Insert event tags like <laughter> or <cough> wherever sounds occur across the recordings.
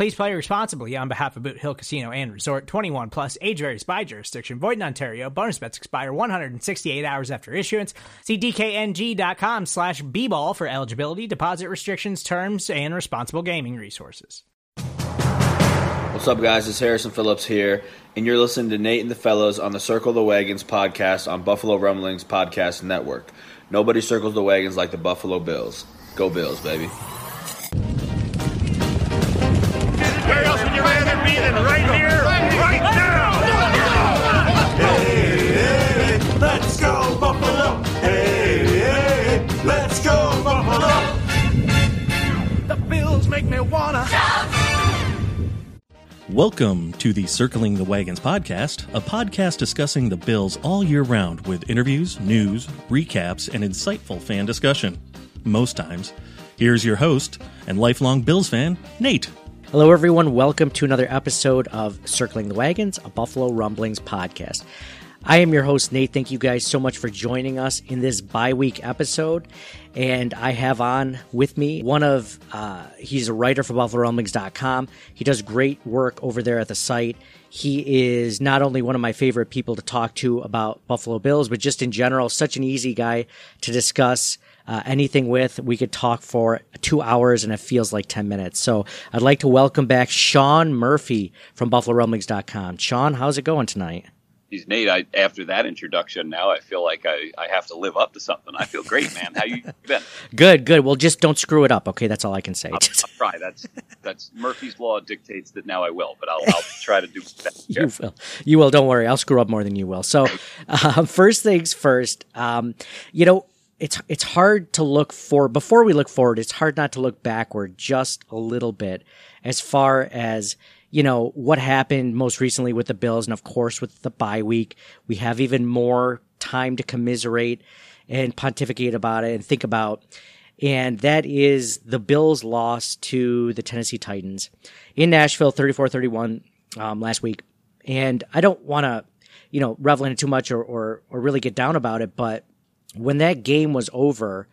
Please play responsibly on behalf of Boot Hill Casino and Resort 21 plus age varies by jurisdiction. Void in Ontario. Bonus bets expire 168 hours after issuance. See DKNG.com slash B ball for eligibility, deposit restrictions, terms, and responsible gaming resources. What's up, guys? It's Harrison Phillips here, and you're listening to Nate and the Fellows on the Circle the Wagons podcast on Buffalo Rumblings Podcast Network. Nobody circles the wagons like the Buffalo Bills. Go Bills, baby. Welcome to the Circling the Wagons podcast, a podcast discussing the Bills all year round with interviews, news, recaps, and insightful fan discussion. Most times. Here's your host and lifelong Bills fan, Nate. Hello, everyone. Welcome to another episode of Circling the Wagons, a Buffalo Rumblings podcast. I am your host, Nate. Thank you guys so much for joining us in this bye week episode. And I have on with me one of, uh, he's a writer for BuffaloRumblings.com. He does great work over there at the site. He is not only one of my favorite people to talk to about Buffalo Bills, but just in general, such an easy guy to discuss uh, anything with. We could talk for two hours and it feels like 10 minutes. So I'd like to welcome back Sean Murphy from BuffaloRumblings.com. Sean, how's it going tonight? He's Nate. I, after that introduction, now I feel like I, I have to live up to something. I feel great, man. How you <laughs> been? Good, good. Well, just don't screw it up, okay? That's all I can say. I'll, I'll try. That's that's Murphy's law dictates that now I will, but I'll, I'll <laughs> try to do that. you will. You will. Don't worry. I'll screw up more than you will. So, <laughs> uh, first things first. Um, you know, it's it's hard to look for before we look forward. It's hard not to look backward just a little bit as far as you know what happened most recently with the Bills, and of course with the bye week. We have even more time to commiserate and pontificate about it and think about. And that is the Bills' loss to the Tennessee Titans in Nashville, 34-31 um, last week. And I don't want to, you know, revel in it too much or, or or really get down about it, but when that game was over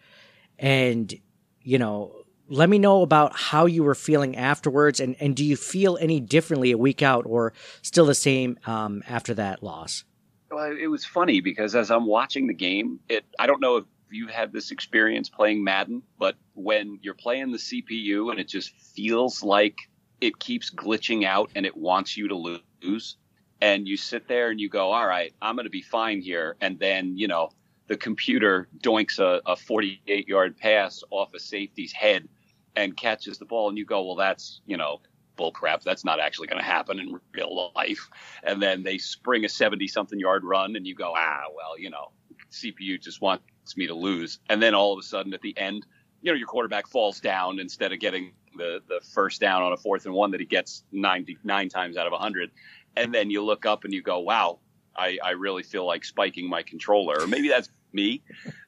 and you know let me know about how you were feeling afterwards and, and do you feel any differently a week out or still the same um, after that loss? Well, it was funny because as I'm watching the game, it I don't know if you've had this experience playing Madden, but when you're playing the CPU and it just feels like it keeps glitching out and it wants you to lose, and you sit there and you go, "All right, I'm going to be fine here," and then you know the computer doinks a, a 48 yard pass off a safety's head and catches the ball, and you go, "Well, that's you know." Bull crap, that's not actually going to happen in real life. And then they spring a 70 something yard run, and you go, ah, well, you know, CPU just wants me to lose. And then all of a sudden at the end, you know, your quarterback falls down instead of getting the, the first down on a fourth and one that he gets 99 times out of 100. And then you look up and you go, wow, I, I really feel like spiking my controller. Or maybe that's me,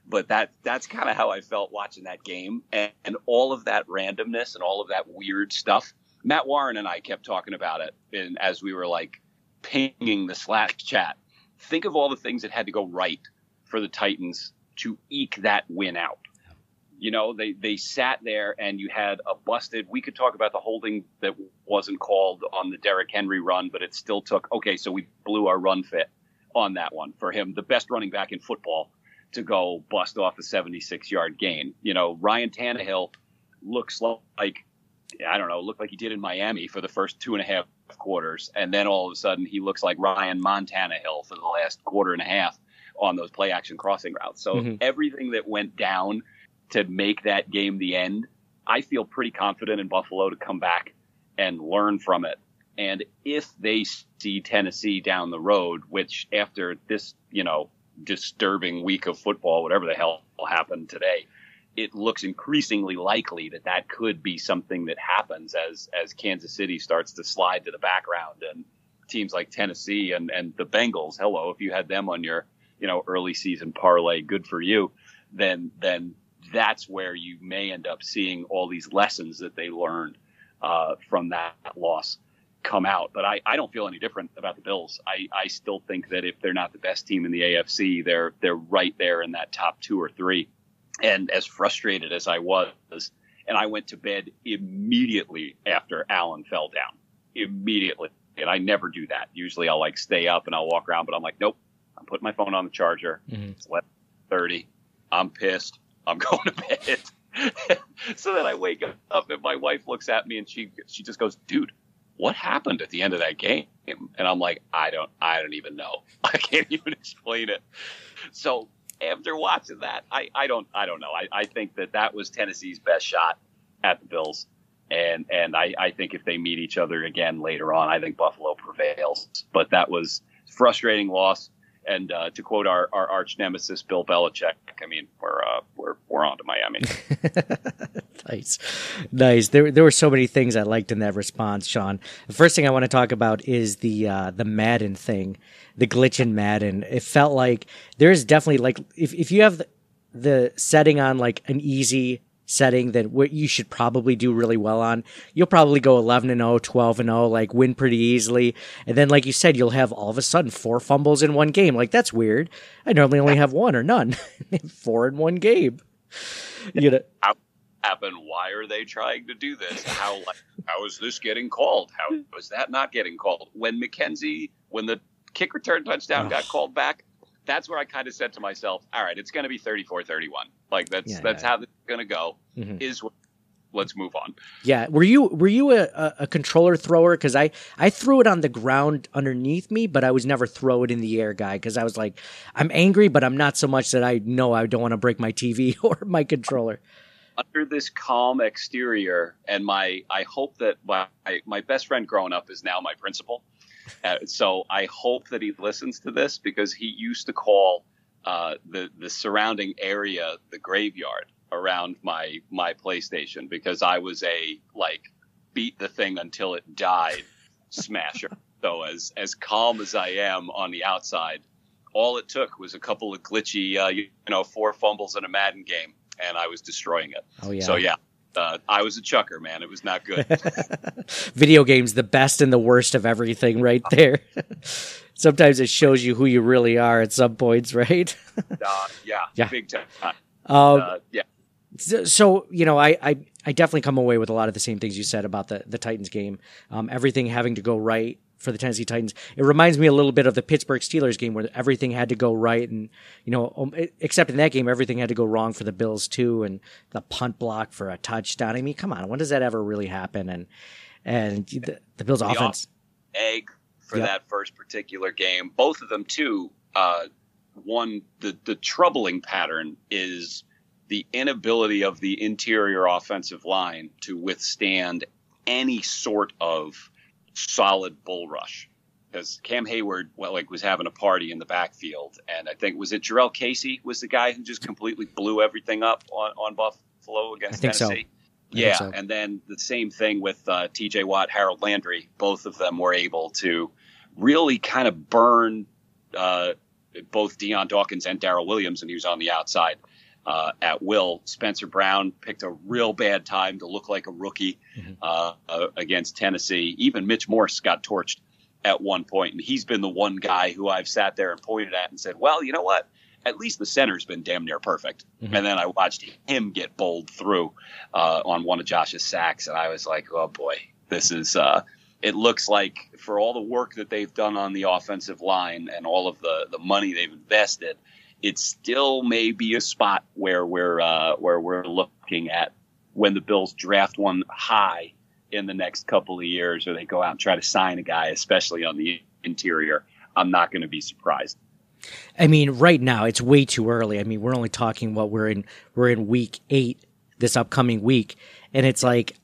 but that that's kind of how I felt watching that game. And, and all of that randomness and all of that weird stuff. Matt Warren and I kept talking about it and as we were like pinging the Slack chat. Think of all the things that had to go right for the Titans to eke that win out. You know, they they sat there and you had a busted. We could talk about the holding that wasn't called on the Derrick Henry run, but it still took. Okay, so we blew our run fit on that one for him, the best running back in football, to go bust off a 76 yard gain. You know, Ryan Tannehill looks like I don't know, looked like he did in Miami for the first two and a half quarters, and then all of a sudden he looks like Ryan Montana Hill for the last quarter and a half on those play action crossing routes. So Mhm. everything that went down to make that game the end, I feel pretty confident in Buffalo to come back and learn from it. And if they see Tennessee down the road, which after this, you know, disturbing week of football, whatever the hell happened today, it looks increasingly likely that that could be something that happens as as Kansas City starts to slide to the background and teams like Tennessee and and the Bengals. Hello, if you had them on your you know early season parlay, good for you. Then then that's where you may end up seeing all these lessons that they learned uh, from that loss come out. But I, I don't feel any different about the Bills. I, I still think that if they're not the best team in the AFC, they're they're right there in that top two or three. And as frustrated as I was, and I went to bed immediately after Allen fell down. Immediately. And I never do that. Usually I'll like stay up and I'll walk around, but I'm like, nope. I'm putting my phone on the charger. Mhm. It's 11:30. I'm pissed. I'm <laughs> going to bed. <laughs> so then I wake up and my wife looks at me and she she just goes, "Dude, what happened at the end of that game?" And I'm like, "I don't I don't even know. <laughs> I can't even explain it." So after watching that, I, I don't I don't know. I, I think that that was Tennessee's best shot at the Bills, and and I, I think if they meet each other again later on, I think Buffalo prevails. But that was frustrating loss. And uh, to quote our, our arch nemesis Bill Belichick, I mean we're uh, we're we're on to Miami. <laughs> Nice, nice. There, there were so many things I liked in that response, Sean. The first thing I want to talk about is the uh, the Madden thing, the glitch in Madden. It felt like there's definitely like if if you have the, the setting on like an easy setting that what you should probably do really well on, you'll probably go 11 and 0, 12 and 0, like win pretty easily. And then, like you said, you'll have all of a sudden four fumbles in one game. Like that's weird. I normally only have one or none. <laughs> four in one game. You know. Happen? Why are they trying to do this? How like how is this getting called? How was that not getting called? When McKenzie, when the kick return touchdown got called back, that's where I kind of said to myself, all right, it's going to be 34-31. Like that's Yeah. that's how it's going to go. Mhm. Is let's move on. Yeah, were you were you a, a, a controller thrower? Because I I threw it on the ground underneath me, but I was never throw it in the air guy. Because I was like, I'm angry, but I'm not so much that I know I don't want to break my TV <laughs> or my controller. Under this calm exterior and my i hope that my my best friend growing up is now my principal. Uh, so i hope that he listens to this because he used to call uh, the the surrounding area the graveyard around my my playstation because i was a like beat the thing until it died smasher. <laughs> So as as calm as i am on the outside all it took was a couple of glitchy uh, you know four fumbles in a madden game and i was destroying it Oh yeah. so yeah, uh, I was a chucker, man. It was not good. <laughs> Video games, the best and the worst of everything, right there. <laughs> Sometimes it shows you who you really are at some points, right? <laughs> uh, yeah, Yeah. big time. Um, Uh, yeah, so, so, you know, I, I I definitely come away with a lot of the same things you said about the the Titans game. Um, everything having to go right for the Tennessee Titans. It reminds me a little bit of the Pittsburgh Steelers game where everything had to go right, and you know, um, except in that game, everything had to go wrong for the Bills too, and the punt block for a touchdown. I mean, come on, when does that ever really happen? And and the, the Bills The offense. egg for Yep. that first particular game. Both of them, too. Uh, one, the the troubling pattern is the inability of the interior offensive line to withstand any sort of solid bull rush. Because Cam Heyward, well, like was having a party in the backfield, and I think was it Jurrell Casey was the guy who just completely blew everything up on, on Buffalo against I think so. Tennessee. Think Yeah, so. and then the same thing with uh, T.J. Watt, Harold Landry. Both of them were able to really kind of burn uh, both Dion Dawkins and Daryl Williams, and he was on the outside uh, at will. Spencer Brown picked a real bad time to look like a rookie Mm-hmm. uh, uh, against Tennessee. Even Mitch Morse got torched at one point, and he's been the one guy who I've sat there and pointed at and said, "Well, you know what? At least the center's been damn near perfect." Mhm. And then I watched him get bowled through uh, on one of Josh's sacks, and I was like, "Oh boy, this is." Uh, it looks like for all the work that they've done on the offensive line and all of the the money they've invested, it still may be a spot where we're uh, where we're looking at when the Bills draft one high in the next couple of years, or they go out and try to sign a guy, especially on the interior. I'm not going to be surprised. I mean, right now it's way too early. I mean, we're only talking what we're in. We're in week eight this upcoming week, and it's like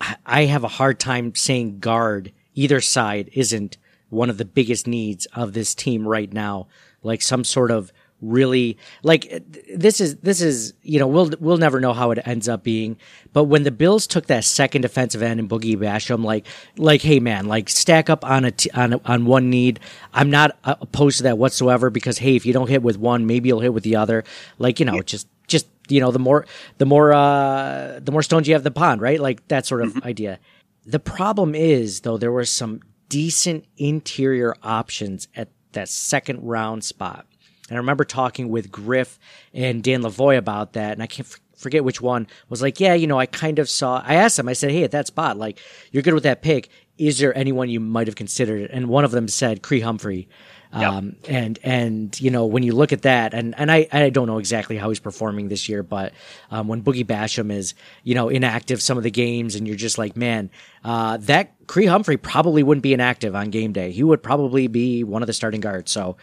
I- I have a hard time saying guard either side isn't one of the biggest needs of this team right now. Like some sort of really like this is this is you know we'll we'll never know how it ends up being but when the bills took that second defensive end and boogie basham like like hey man like stack up on a t- on a, on one need. I'm not opposed to that whatsoever because hey if you don't hit with one maybe you'll hit with the other. Like you know just just you know the more the more uh the more stones you have the pond right? Like that sort of idea. The problem is though there were some decent interior options at that second round spot and I remember talking with Griff and Dan Lavoy about that, and I can't forget which one was like, yeah, you know, I kind of saw. I asked him, I said, hey, at that spot, like, you're good with that pick. Is there anyone you might have considered? And one of them said Creed Humphrey. Um, and, and, you know, when you look at that, and, and I, I don't know exactly how he's performing this year, but, um, when Boogie Basham is, you know, inactive some of the games and you're just like, man, uh, that Creed Humphrey probably wouldn't be inactive on game day. He would probably be one of the starting guards. So,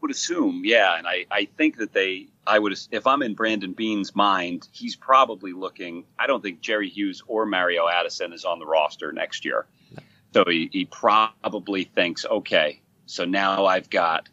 would assume, yeah, and I, I think that they, I would, if I'm in Brandon Beane's mind, he's probably looking. I don't think Jerry Hughes or Mario Addison is on the roster next year, so he, he probably thinks, okay, so now I've got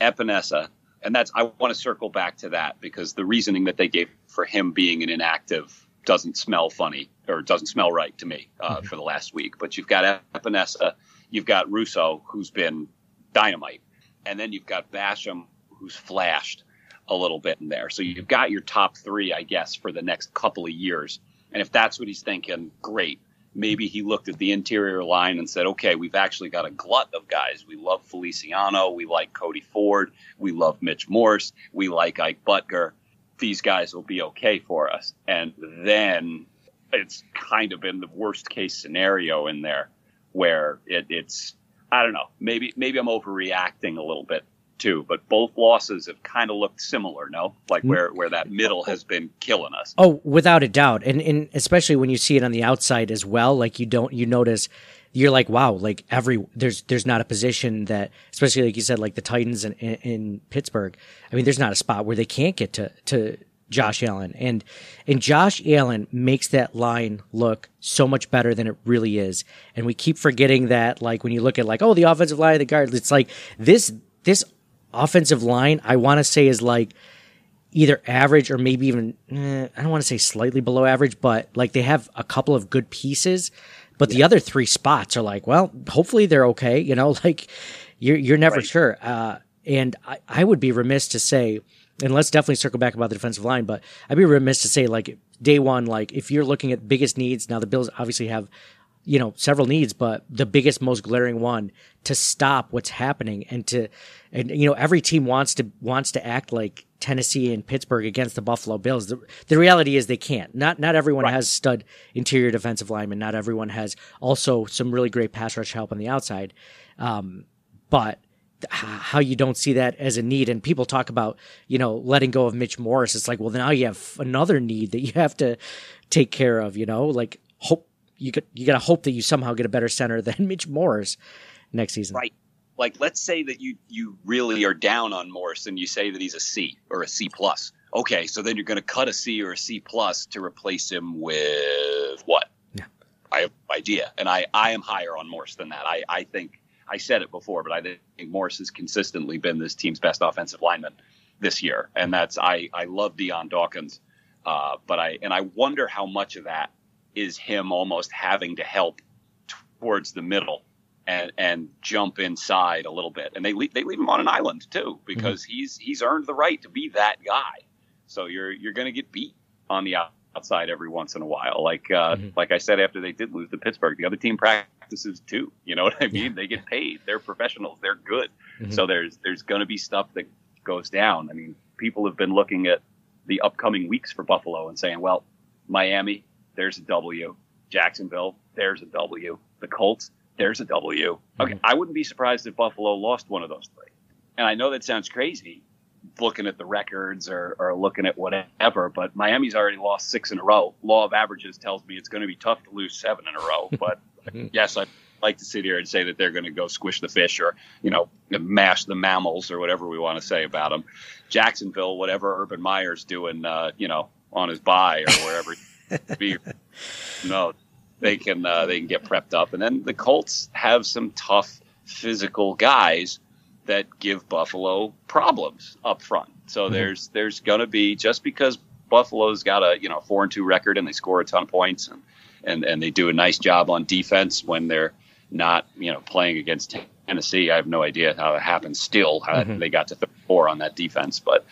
Epenesa, and that's I want to circle back to that because the reasoning that they gave for him being an inactive doesn't smell funny or doesn't smell right to me uh, for the last week. But you've got Epenesa, you've got Rousseau, who's been dynamite and then you've got Basham, who's flashed a little bit in there. So you've got your top three, I guess, for the next couple of years. And if that's what he's thinking, great. Maybe he looked at the interior line and said, okay, we've actually got a glut of guys. We love Feliciano. We like Cody Ford. We love Mitch Morse. We like Ike Boettger. These guys will be okay for us. And then it's kind of been the worst case scenario in there where it, it's I don't know. Maybe maybe I'm overreacting a little bit too, but both losses have kind of looked similar, no? Like hmm. where where that middle has been killing us. Oh, without a doubt, and and especially when you see it on the outside as well, like you don't you notice you're like wow like every there's there's not a position that especially like you said like the titans in, in, in pittsburgh i mean there's not a spot where they can't get to to josh allen and and josh allen makes that line look so much better than it really is and we keep forgetting that like when you look at like oh the offensive line of the guard it's like this this offensive line i want to say is like either average or maybe even eh, I don't want to say slightly below average, but like they have a couple of good pieces, but the other three spots are like, well, hopefully they're okay. You know, <laughs> like you're you're never sure. Uh, and I, I would be remiss to say, and let's definitely circle back about the defensive line, but I'd be remiss to say like day one, like if you're looking at biggest needs, now the Bills obviously have you know several needs but the biggest most glaring one to stop what's happening and to and you know every team wants to wants to act like Tennessee and Pittsburgh against the Buffalo Bills. The, the reality is they can't. Not not everyone has stud interior defensive linemen. Not everyone has also some really great pass rush help on the outside. Um, but how you don't see that as a need and people talk about you know letting go of Mitch Morris it's like well now you have another need that you have to take care of you know like hope you got you got to hope that you somehow get a better center <laughs> than Mitch Morris next season. Right. Like let's say that you you really are down on Morse and you say that he's a C or a C plus. Okay, so then you're going to cut a C or a C plus to replace him with what? Yeah. I have idea, and I I am higher on Morse than that. I I think I said it before, but I think Morris has consistently been this team's best offensive lineman this year, and that's I I love Dion Dawkins, uh, but I and I wonder how much of that is him almost having to help towards the middle and and jump inside a little bit. And they leave, they leave him on an island too because he's he's earned the right to be that guy. So you're you're going to get beat on the outside every once in a while. Like uh, like I said after they did lose to Pittsburgh, the other team practices too. You know what I mean? They get paid. They're professionals. They're good. Mm-hmm. So there's there's going to be stuff that goes down. I mean, people have been looking at the upcoming weeks for Buffalo and saying, well, Miami, there's a W. Jacksonville, there's a W. The Colts, there's a W. Mm-hmm. Okay, I wouldn't be surprised if Buffalo lost one of those three. And I know that sounds crazy looking at the records or, or looking at whatever, but Miami's already lost six in a row. Law of averages tells me it's going to be tough to lose seven in a row. <laughs> But <laughs> yes, I'd like to sit here and say that they're going to go squish the fish or you know mash the mammals or whatever we want to say about them. Jacksonville, whatever Urban Meyer's doing, uh, you know, on his bye or wherever. <laughs> be, no, they can uh, they can get prepped up, and then the Colts have some tough physical guys that give Buffalo problems up front. So Mm-hmm. there's there's going to be just because Buffalo's got a you know four and two record and they score a ton of points and and and they do a nice job on defense when they're not you know playing against Tennessee. I have no idea how it happened. Still, how Mm-hmm. they got to four on that defense, but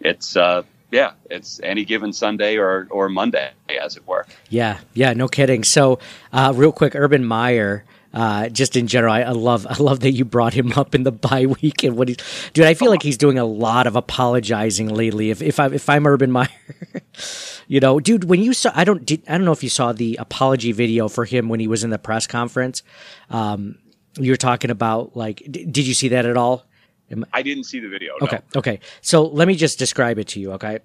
it's uh yeah, it's any given Sunday or or Monday as it were. Yeah, yeah, no kidding. So, uh, real quick, Urban Meyer. Uh, just in general, I, I love I love that you brought him up in the bye <laughs> week and what he's dude. I feel like he's doing a lot of apologizing lately. If if I if I'm Urban Meyer, <laughs> you know, dude, when you saw I don't did, I don't know if you saw the apology video for him when he was in the press conference. Um, you were talking about like, d- did you see that at all? I didn't see the video. no. Okay. Okay. So let me just describe it to you. Okay.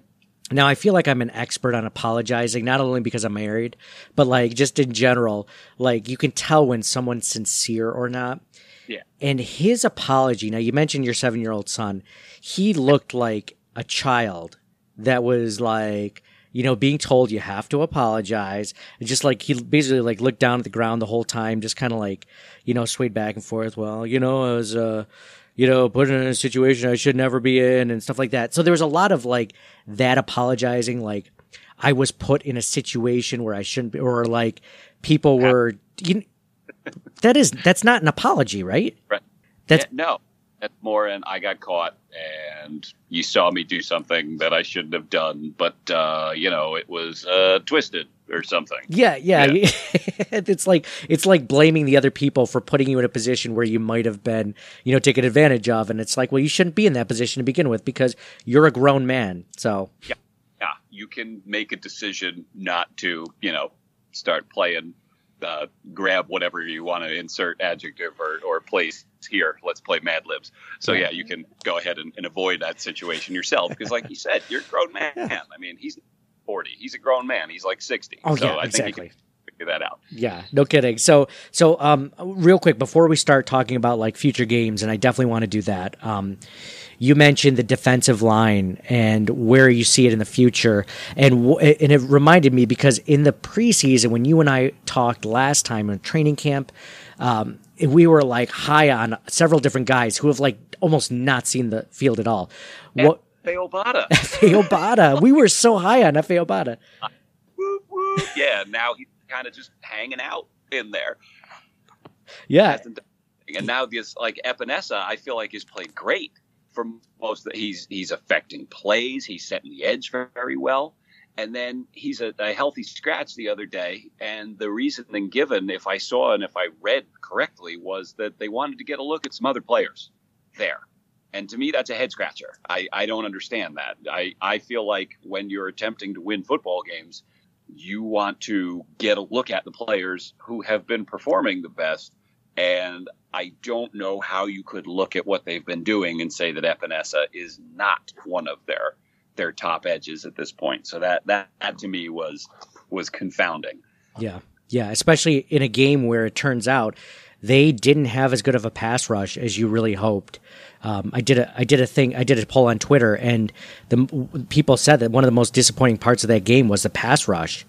Now I feel like I'm an expert on apologizing, not only because I'm married, but like just in general. Like you can tell when someone's sincere or not. Yeah. And his apology. Now you mentioned your seven year old son. He looked like a child that was like, you know, being told you have to apologize. And just like he basically like looked down at the ground the whole time, just kind of like, you know, swayed back and forth. Well, you know, I was, uh, you know, put in a situation I should never be in and stuff like that. So there was a lot of like that apologizing, like I was put in a situation where I shouldn't be, or like people were, you, that is, that's not an apology, right? Right. That's, Yeah, no, that's more and I got caught and you saw me do something that I shouldn't have done, but uh, you know, it was uh, twisted or something. Yeah, yeah. <laughs> it's like it's like blaming the other people for putting you in a position where you might have been, you know, taken advantage of, and it's like, well, you shouldn't be in that position to begin with because you're a grown man. So yeah, Yeah, you can make a decision not to, you know, start playing uh, grab whatever you want to insert adjective or, or place here. Let's play Mad Libs. So yeah, you can go ahead and, and avoid that situation yourself because, like you said, you're a grown man. I mean, he's forty. He's a grown man. He's like sixty. Oh, so yeah, I think exactly. you can figure that out. Yeah, no kidding. So, so um, real quick before we start talking about like future games, and I definitely want to do that. Um, you mentioned the defensive line and where you see it in the future, and w- and it reminded me because in the preseason when you and I talked last time in training camp, um, we were like high on several different guys who have like almost not seen the field at all. What Theobata. <laughs> Efe Obada? we were so high on Efe Obada. <laughs> whoop, whoop. Yeah, now he's kind of just hanging out in there. Yeah, hasn't done anything. And now this like Epenesa, I feel like has played great for most. Of the, he's he's affecting plays. He's setting the edge very well. And then he's a, a healthy scratch the other day. And the reasoning given, if I saw and if I read correctly, was that they wanted to get a look at some other players there. And to me, that's a head scratcher. I, I don't understand that. I, I feel like when you're attempting to win football games, you want to get a look at the players who have been performing the best. And I don't know how you could look at what they've been doing and say that Epenesa is not one of their their top edges at this point. So that that, that to me was was confounding. Yeah. Yeah. Especially in a game where it turns out they didn't have as good of a pass rush as you really hoped. Um, I did a I did a thing I did a poll on Twitter and the people said that one of the most disappointing parts of that game was the pass rush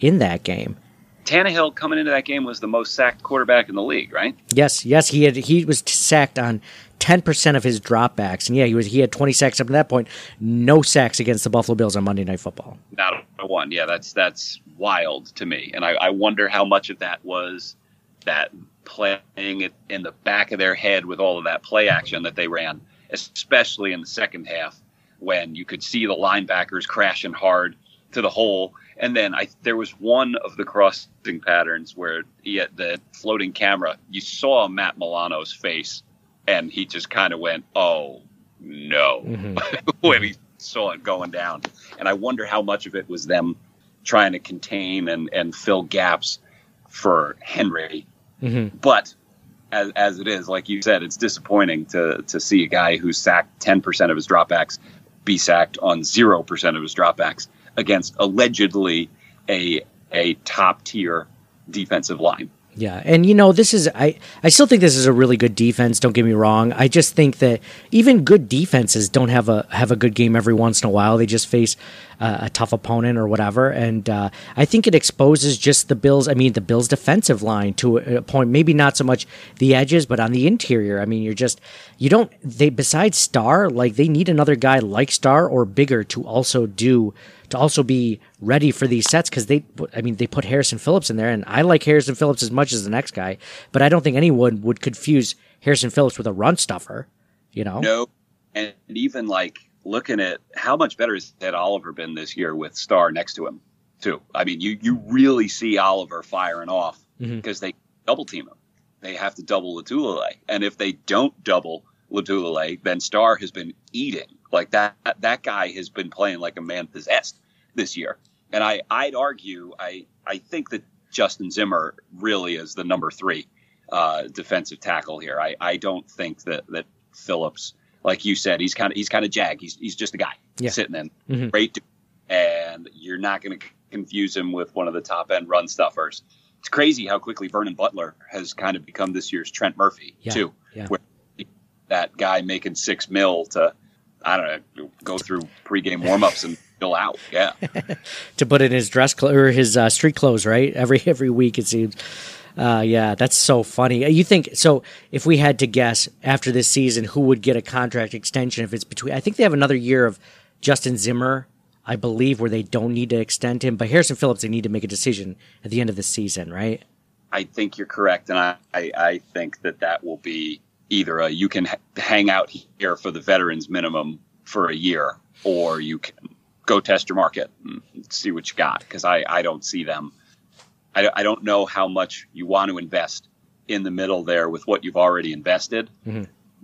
in that game. Tannehill coming into that game was the most sacked quarterback in the league, right? Yes, yes, he had he was sacked on ten percent of his dropbacks, and yeah, he was he had twenty sacks up to that point. No sacks against the Buffalo Bills on Monday Night Football. Not a one. Yeah, that's that's wild to me, and I, I wonder how much of that was that playing it in the back of their head with all of that play action that they ran, especially in the second half when you could see the linebackers crashing hard to the hole. And then I there was one of the crossing patterns where he had the floating camera. You saw Matt Milano's face, and he just kind of went, "Oh no," mm-hmm. <laughs> when he saw it going down. And I wonder how much of it was them trying to contain and and fill gaps for Henry. Mm-hmm. But as, as it is, like you said, it's disappointing to to see a guy who sacked ten percent of his dropbacks be sacked on zero percent of his dropbacks against allegedly a a top tier defensive line. Yeah, and you know this is I I still think this is a really good defense. Don't get me wrong. I just think that even good defenses don't have a have a good game every once in a while. They just face uh, a tough opponent or whatever, and uh, I think it exposes just the Bills. I mean, the Bills' defensive line to a, point. Maybe not so much the edges, but on the interior. I mean, you're just you don't they besides Star like they need another guy like Star or bigger to also do to also be ready for these sets because they, I mean, they put Harrison Phillips in there, and I like Harrison Phillips as much as the next guy, but I don't think anyone would confuse Harrison Phillips with a run stuffer, you know? No, and even like looking at how much better has Ed Oliver been this year with Star next to him, too. I mean, you you really see Oliver firing off mm-hmm. because they double team him. They have to double Lotulelei, and if they don't double Lotulelei, then Star has been eating like that. That guy has been playing like a man possessed this year. And I, I'd argue, I, I think that Justin Zimmer really is the number three uh, defensive tackle here. I, I don't think that, that Phillips, like you said, he's kind of he's kind of jag. He's he's just a guy Yeah. sitting in, Mhm. great, dude. and you're not going to confuse him with one of the top end run stuffers. It's crazy how quickly Vernon Butler has kind of become this year's Trent Murphy Yeah, too. yeah. Where that guy making six mil to I don't know go through pregame warmups and fill out. Yeah. <laughs> to put in his dress clo- or his uh, street clothes, right? <laughs> Every every week it seems. Uh, yeah, that's so funny. You think so? If we had to guess after this season, who would get a contract extension? If it's between, I think they have another year of Justin Zimmer, I believe, where they don't need to extend him. But Harrison Phillips, they need to make a decision at the end of the season, right? I think you're correct, and I, I, I think that that will be either a you can h- hang out here for the veterans minimum for a year, or you can go test your market and see what you got. Because I, I don't see them. I, I don't know how much you want to invest in the middle there with what you've already invested.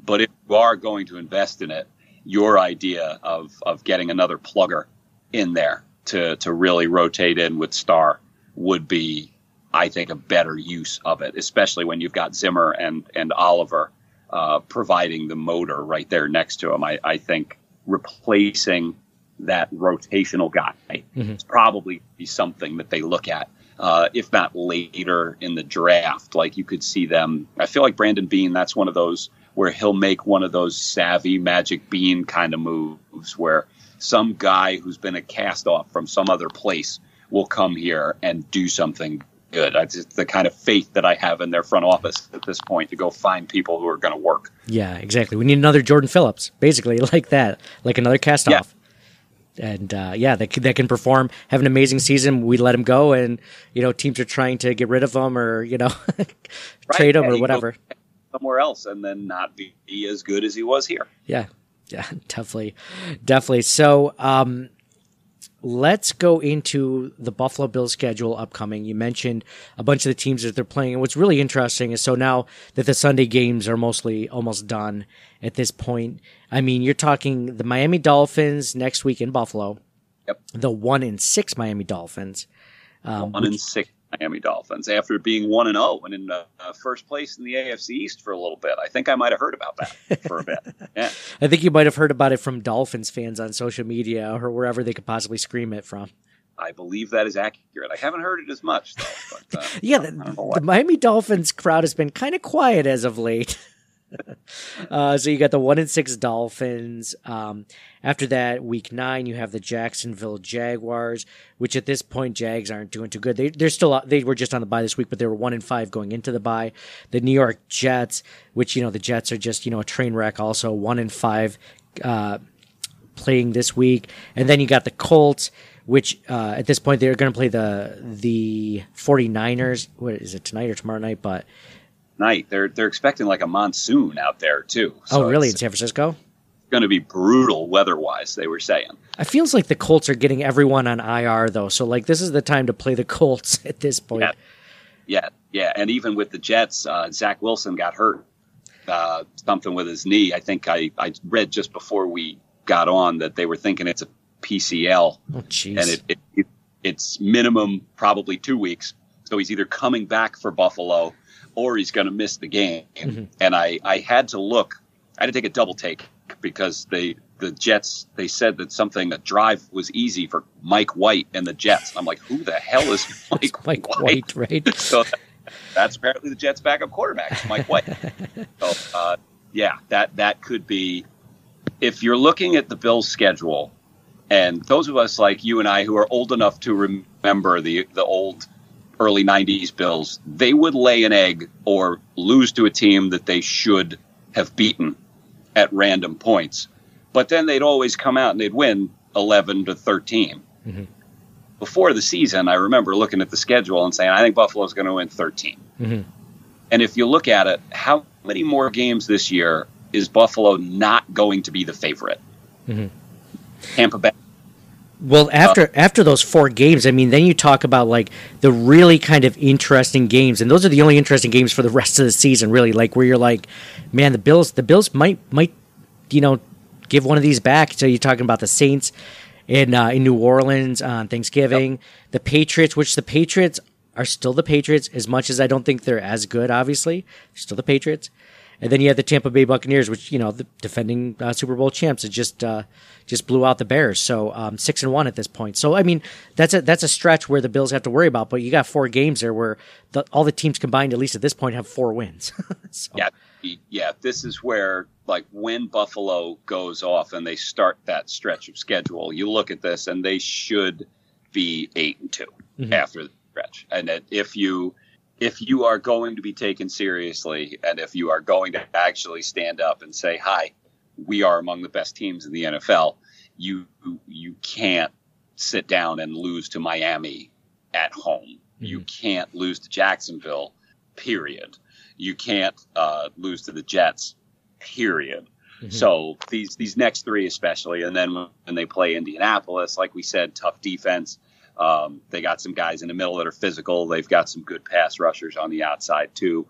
But if you are going to invest in it, your idea of, of getting another plugger in there to, to really rotate in with Star would be, I think, a better use of it, especially when you've got Zimmer and, and Oliver uh, providing the motor right there next to him. I, I think replacing that rotational guy—it's probably be something that they look at. Uh, if not later in the draft, like you could see them. I feel like Brandon Beane, that's one of those where he'll make one of those savvy magic bean kind of moves where some guy who's been a cast off from some other place will come here and do something good. That's just the kind of faith that I have in their front office at this point to go find people who are going to work. Yeah, exactly. We need another Jordan Phillips, basically <laughs> like that, like another cast Yeah. And uh, yeah, that can, that can perform, have an amazing season. We let him go, and you know teams are trying to get rid of him or you know <laughs> trade him Yeah, or whatever. Somewhere else and then not be as good as he was here. Yeah, yeah, <laughs> definitely, definitely. So, um, let's go into the Buffalo Bills schedule upcoming. You mentioned a bunch of the teams that they're playing, and what's really interesting is so now that the Sunday games are mostly almost done at this point. I mean, you're talking the Miami Dolphins next week in Buffalo. Yep. The one in six Miami Dolphins. Um, one and six Miami Dolphins after being one and zero and in uh, uh, first place in the AFC East for a little bit. I think I might have heard about that for a bit. <laughs> Yeah, I think you might have heard about it from Dolphins fans on social media or wherever they could possibly scream it from. I believe that is accurate. I haven't heard it as much though. But, uh, <laughs> Yeah, I don't know the, the Miami Dolphins crowd has been kind of quiet as of late. <laughs> <laughs> uh, so you got the one and six Dolphins. Um, after that, week nine, you have the Jacksonville Jaguars, which at this point Jags aren't doing too good. They they're still they were just on the bye this week, but they were one and five going into the bye. The New York Jets, which you know the Jets are just you know a train wreck, also one and five. Uh, playing this week, and then you got the Colts, which uh, at this point they're going to play the the 49ers. What is it tonight or tomorrow night? But night they're they're expecting like a monsoon out there too. So oh, really in San Francisco? It's going to be brutal weather-wise. They were saying. It feels like the Colts are getting everyone on IR though, so like this is the time to play the Colts <laughs> at this point. Yeah. Yeah, yeah, and even with the Jets, uh, Zach Wilson got hurt, uh, something with his knee. I think I, I read just before we got on that they were thinking it's a PCL, Oh, jeez. and it, it, it it's minimum probably two weeks. So he's either coming back for Buffalo or he's going to miss the game. And I, I had to look. I had to take a double take because they the Jets they said that something a drive was easy for Mike White and the Jets. I'm like, who the hell is <laughs> Mike, Mike White, right? <laughs> so That's apparently the Jets' backup quarterback, Mike White. <laughs> so, uh, yeah, that that could be. If you're looking at the Bills' schedule, and those of us like you and I who are old enough to remember the the old early '90s Bills, they would lay an egg or lose to a team that they should have beaten at random points, but then they'd always come out and they'd win 11 to 13. Mm-hmm. Before the season, I remember looking at the schedule and saying, I think Buffalo's going to win 13. Mhm. And if you look at it, how many more games this year is Buffalo not going to be the favorite? Mhm. Tampa Bay. Well, after after those four games, I mean, then you talk about like the really kind of interesting games, and those are the only interesting games for the rest of the season, really. Like where you're like, man, the Bills, the Bills might might, you know, give one of these back. So you're talking about the Saints in uh, in New Orleans on Thanksgiving, the Patriots, which the Patriots are still the Patriots, as much as I don't think they're as good. Obviously, they're still the Patriots. And then you have the Tampa Bay Buccaneers, which you know the defending uh, Super Bowl champs, it just uh, just blew out the Bears. So um, six and one at this point. So I mean that's a that's a stretch where the Bills have to worry about. But you got four games there where the, all the teams combined, at least at this point, have four wins. <laughs> so, Yeah, yeah. This is where, like, when Buffalo goes off and they start that stretch of schedule, you look at this and they should be eight and 2 after the stretch. And if you if you are going to be taken seriously and if you are going to actually stand up and say, "Hi, we are among the best teams in the NFL," you you can't sit down and lose to Miami at home. You can't lose to Jacksonville. Period you can't uh, lose to the Jets. Period. So these these next three, especially, and then when they play Indianapolis, like we said, tough defense. Um, they got some guys in the middle that are physical. They've got some good pass rushers on the outside too.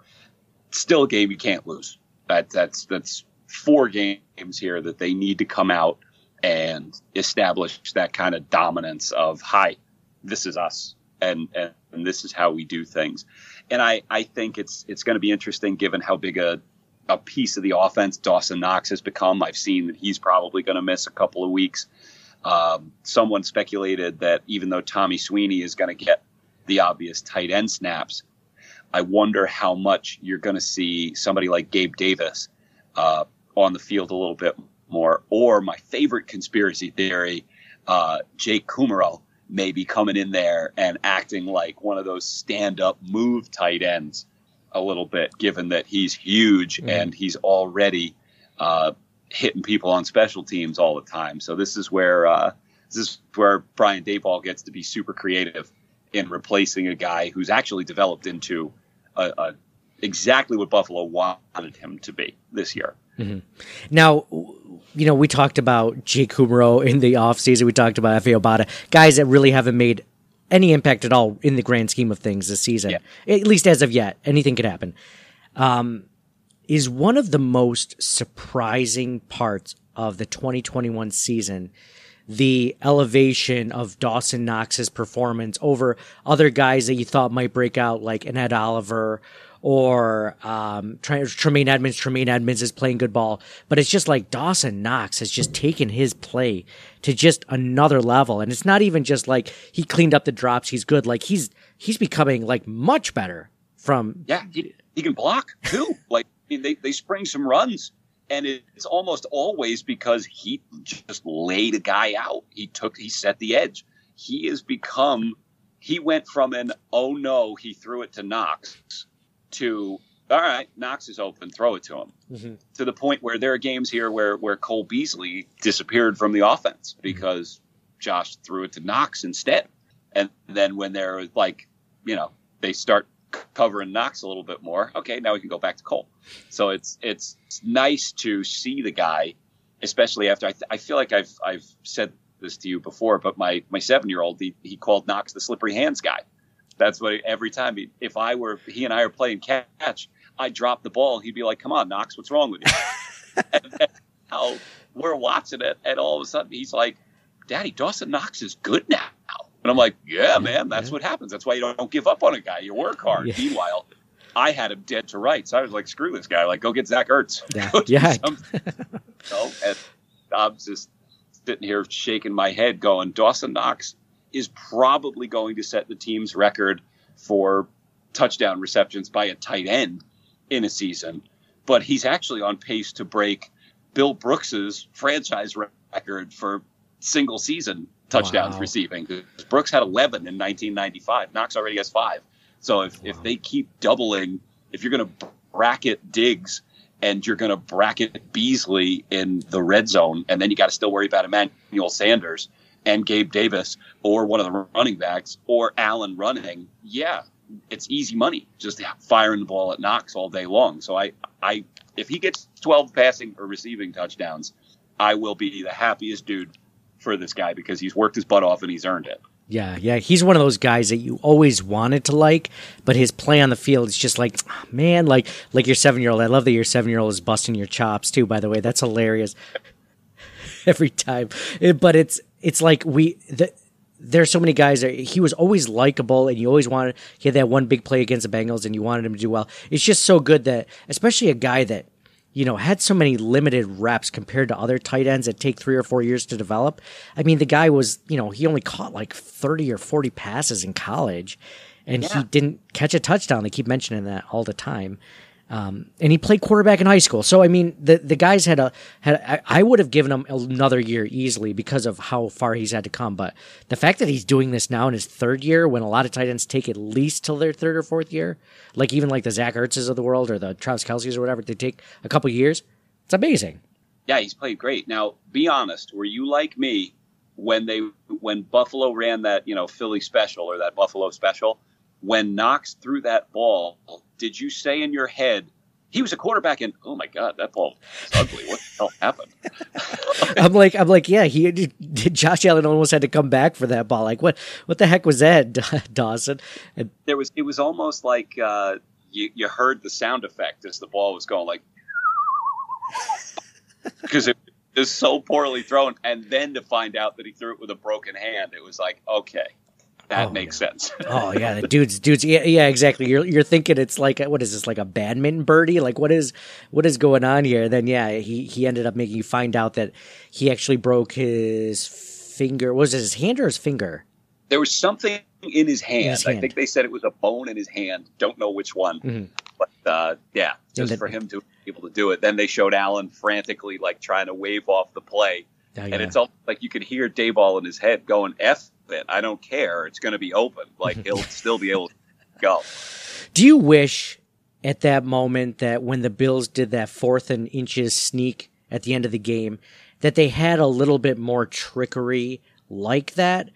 Still a game you can't lose. That that's that's four games here that they need to come out and establish that kind of dominance of hi, this is us and and, and this is how we do things. And I, I think it's it's going to be interesting given how big a a piece of the offense Dawson Knox has become. I've seen that he's probably going to miss a couple of weeks. Um, someone speculated that even though Tommy Sweeney is going to get the obvious tight end snaps, I wonder how much you're going to see somebody like Gabe Davis uh, on the field a little bit more. Or my favorite conspiracy theory, uh, Jake Kumerow may be coming in there and acting like one of those stand-up move tight ends a little bit, given that he's huge and he's already uh, hitting people on special teams all the time. So this is where uh, this is where Brian Daboll gets to be super creative in replacing a guy who's actually developed into a, a, exactly what Buffalo wanted him to be this year. Now, you know, we talked about Jake Kumerow in the offseason. We talked about Efe Obada, guys that really haven't made any impact at all in the grand scheme of things this season. Yeah. At least as of yet, anything could happen. Um, is one of the most surprising parts of the 2021 season the elevation of Dawson Knox's performance over other guys that you thought might break out, like an Ed Oliver or um, Tre- Tremaine Edmunds. Tremaine Edmunds is playing good ball, but it's just like Dawson Knox has just taken his play to just another level, and it's not even just like he cleaned up the drops. He's good. Like he's he's becoming like much better from Yeah, he, he can block too. like mean, they they spring some runs, and it's almost always because he just laid a guy out. He took he set the edge. He has become. He went from an oh no, he threw it to Knox to all right, Knox is open, throw it to him. Mm-hmm. To the point where there are games here where where Cole Beasley disappeared from the offense mm-hmm. because Josh threw it to Knox instead. And then when they're like, you know, they start covering Knox a little bit more. Okay, now we can go back to Cole. So it's it's, it's nice to see the guy, especially after I, th- I feel like I've I've said this to you before, but my my seven year old he, he called Knox the slippery hands guy. That's what every time he, if I were he and I are playing catch, I drop the ball, he'd be like, "Come on, Knox, what's wrong with you?" <laughs> and, and how we're watching it, and all of a sudden he's like, "Daddy, Dawson Knox is good now." And I'm like, "Yeah, man, that's what happens. That's why you don't give up on a guy. You work hard." Yeah. Meanwhile, I had him dead to rights. I was like, "Screw this guy! Like, go get Zach Ertz." <laughs> Yeah. Yeah. something. So, and I'm just sitting here shaking my head, going, Dawson Knox is probably going to set the team's record for touchdown receptions by a tight end in a season, but he's actually on pace to break Bill Brooks's franchise record for single season touchdowns Wow. receiving. 'Cause Brooks had 11 in 1995. Knox already has five. So if, if they keep doubling, if you're going to bracket Diggs and you're going to bracket Beasley in the red zone, and then you got to still worry about Emmanuel Sanders and Gabe Davis or one of the running backs or Allen running, yeah, it's easy money just firing the ball at Knox all day long. So I, I, if he gets 12 passing or receiving touchdowns, I will be the happiest dude for this guy because he's worked his butt off and he's earned it. Yeah, yeah, he's one of those guys that you always wanted to like, but his play on the field is just like, ah, man, like like your seven year old. I love that your seven year old is busting your chops too. By the way, that's hilarious <laughs> every time. It- but it's it's like we the, there's so many guys that he was always likable, and you always wanted he had that one big play against the Bengals, and you wanted him to do well. It's just so good that, especially a guy that you know had so many limited reps compared to other tight ends that take three or four years to develop. I mean, the guy was you know he only caught like thirty or forty passes in college, and he didn't catch a touchdown. They keep mentioning that all the time. Um, and he played quarterback in high school. So I mean, the the guys had a had. I, would have given him another year easily because of how far he's had to come. But the fact that he's doing this now in his third year, when a lot of tight ends take at least till their third or fourth year, like even like the Zach Ertzes of the world or the Travis Kelce's or whatever, they take a couple years. It's amazing. Yeah, he's played great. Now, be honest, were you like me when they when Buffalo ran that, you know, Philly special or that Buffalo special? When Knox threw that ball, did you say in your head, he was a quarterback and oh my god, that ball is ugly. What the hell happened? <laughs> I'm like, I'm like, yeah, he did <laughs> Josh Allen almost had to come back for that ball. Like, what, what the heck was that, <laughs> Dawson? And There was it was almost like uh, you, you heard the sound effect as the ball was going like because it was so poorly thrown and then to find out that he threw it with a broken hand it was like okay that Oh, makes sense <laughs> Oh yeah, the dudes, dudes. Yeah, yeah, exactly. You're you're thinking it's like what is this like a badminton birdie? Like what is what is going on here? Then yeah, he he ended up making you find out that he actually broke his finger. Was it his hand or his finger? there was something in his hand. his I think they said it was a bone in his hand. Don't know which one, Mhm. but uh, yeah, just then- for him to be able to do it. Then they showed Allen frantically like trying to wave off the play, Oh, and it's almost like you could hear Daboll in his head going, "F it, I don't care. It's going to be open. Like he'll <laughs> still be able to go." Do you wish at that moment that when the Bills did that fourth and inches sneak at the end of the game, that they had a little bit more trickery like that?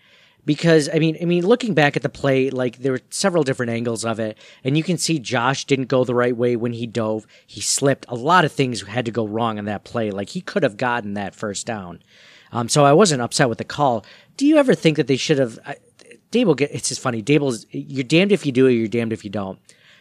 Because I mean, I mean, looking back at the play, like there were several different angles of it, and you can see Josh didn't go the right way when he dove. He slipped. A lot of things had to go wrong in that play. Like he could have gotten that first down. Um, so I wasn't upset with the call. Do you ever think that they should have? Daboll get it's just funny. Daboll's you're damned if you do it, you're damned if you don't,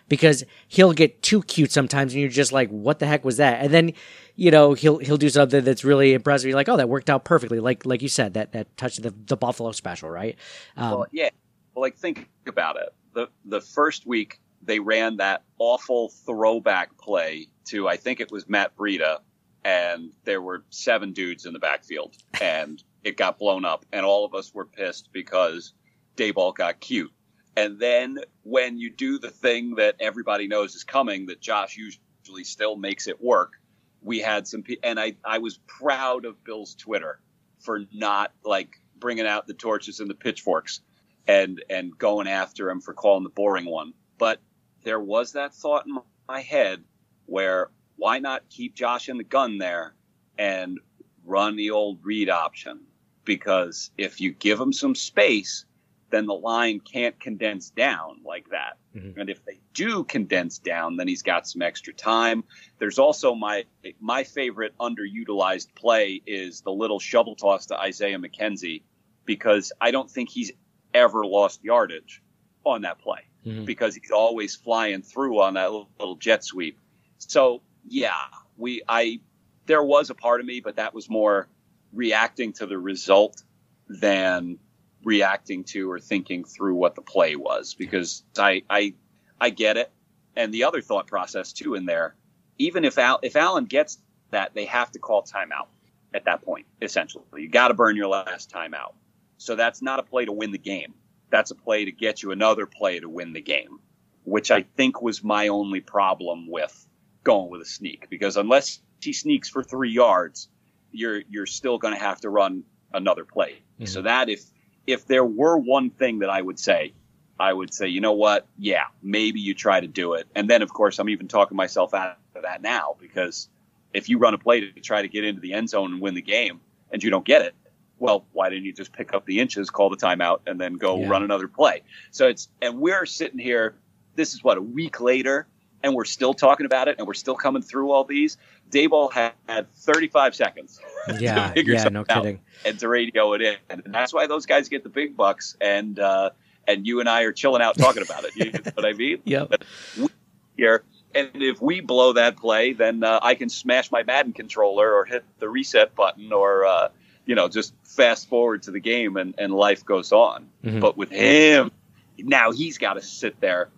because he'll get too cute sometimes, and you're just like, what the heck was that? And then, you know, he'll he'll do something that's really impressive. You're like, oh, that worked out perfectly. Like like you said, that that touch the the Buffalo special, right? Um, Well, yeah. Well, like think about it. The the first week they ran that awful throwback play to I think it was Matt Breida, and there were seven dudes in the backfield, and it got blown up, and all of us were pissed because Daboll got cute. And then when you do the thing that everybody knows is coming, that Josh usually still makes it work, we had some, pe- and I I was proud of Bill's Twitter for not like bringing out the torches and the pitchforks and and going after him for calling the boring one. But there was that thought in my head where why not keep Josh in the gun there and run the old read option? Because if you give him some space, then the line can't condense down like that. Mhm. And if they do condense down, then he's got some extra time. There's also my my favorite underutilized play is the little shovel toss to Isaiah McKenzie because I don't think he's ever lost yardage on that play Mhm. because he's always flying through on that little, little jet sweep. So yeah, we I there was a part of me, but that was more reacting to the result than reacting to or thinking through what the play was because I I I get it. And the other thought process too in there, even if Al, if Allen gets that, they have to call timeout at that point. Essentially, you got to burn your last timeout. So that's not a play to win the game. That's a play to get you another play to win the game. which I think was my only problem with going with a sneak because unless he sneaks for three yards, you're you're still going to have to run another play. Mm-hmm. So that if if there were one thing that I would say, I would say, you know what? Yeah, maybe you try to do it. And then, of course, I'm even talking myself out of that now because if you run a play to try to get into the end zone and win the game and you don't get it, well, why didn't you just pick up the inches, call the timeout, and then go yeah. run another play? So it's, and we're sitting here, this is what, a week later, and we're still talking about it and we're still coming through all these. Daboll had, had 35 seconds. Yeah, <laughs> yeah, no kidding. And to radio it in. And that's why those guys get the big bucks. And, uh, and you and I are chilling out talking about it. You <laughs> know what I mean? Yep. Here, and if we blow that play, then uh, I can smash my Madden controller or hit the reset button or, uh, you know, just fast forward to the game and, and life goes on. Mm-hmm. But with him, now he's got to sit there.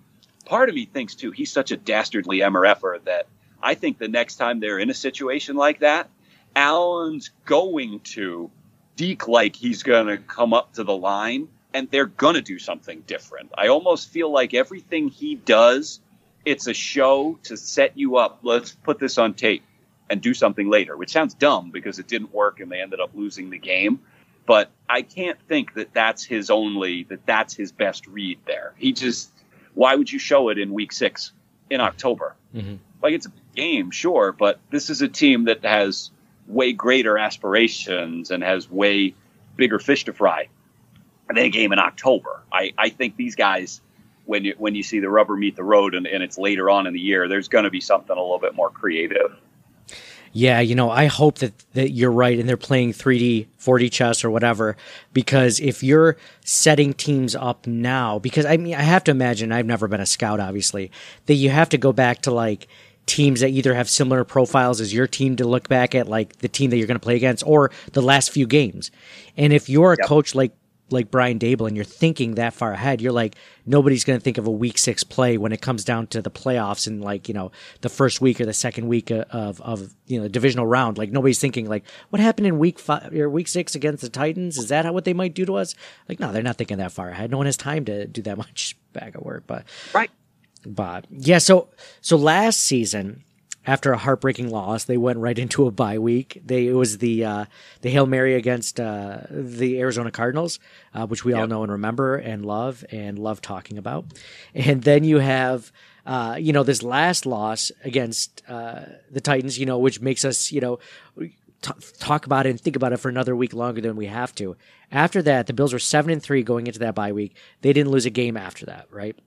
Part of me thinks, too, he's such a dastardly MRFer that I think the next time they're in a situation like that, Allen's going to deke like he's going to come up to the line and they're going to do something different. I almost feel like everything he does – it's a show to set you up. Let's put this on tape and do something later, which sounds dumb because it didn't work and they ended up losing the game. But I can't think that that's his only, that that's his best read there. He just, why would you show it in week six in October? Mm-hmm. Like it's a game, sure, but this is a team that has way greater aspirations and has way bigger fish to fry than a game in October. I, I think these guys when you when you see the rubber meet the road and, and it's later on in the year, there's going to be something a little bit more creative. Yeah, you know, I hope that, that you're right and they're playing 3D, 4D chess or whatever. Because if you're setting teams up now, because I mean, I have to imagine, I've never been a scout, obviously, that you have to go back to like teams that either have similar profiles as your team to look back at, like the team that you're going to play against, or the last few games. And if you're a yep. coach like like Brian Daboll and you're thinking that far ahead, you're like, nobody's going to think of a week six play when it comes down to the playoffs and like, you know, the first week or the second week uh, of, of, you know, divisional round. Like nobody's thinking like, what happened in week five or week six against the Titans? Is that how, what they might do to us? Like, no, they're not thinking that far ahead. No one has time to do that <laughs> much bag of work, but. Right. But yeah, so, so last season, after a heartbreaking loss, they went right into a bye week. They it was the uh, the hail mary against uh, the Arizona Cardinals, uh, which we yep. all know and remember and love and love talking about. And then you have uh, you know this last loss against uh, the Titans, you know, which makes us you know. T- talk about it and think about it for another week longer than we have to. After that, the Bills were seven and three going into that bye week. They didn't lose a game after that, right?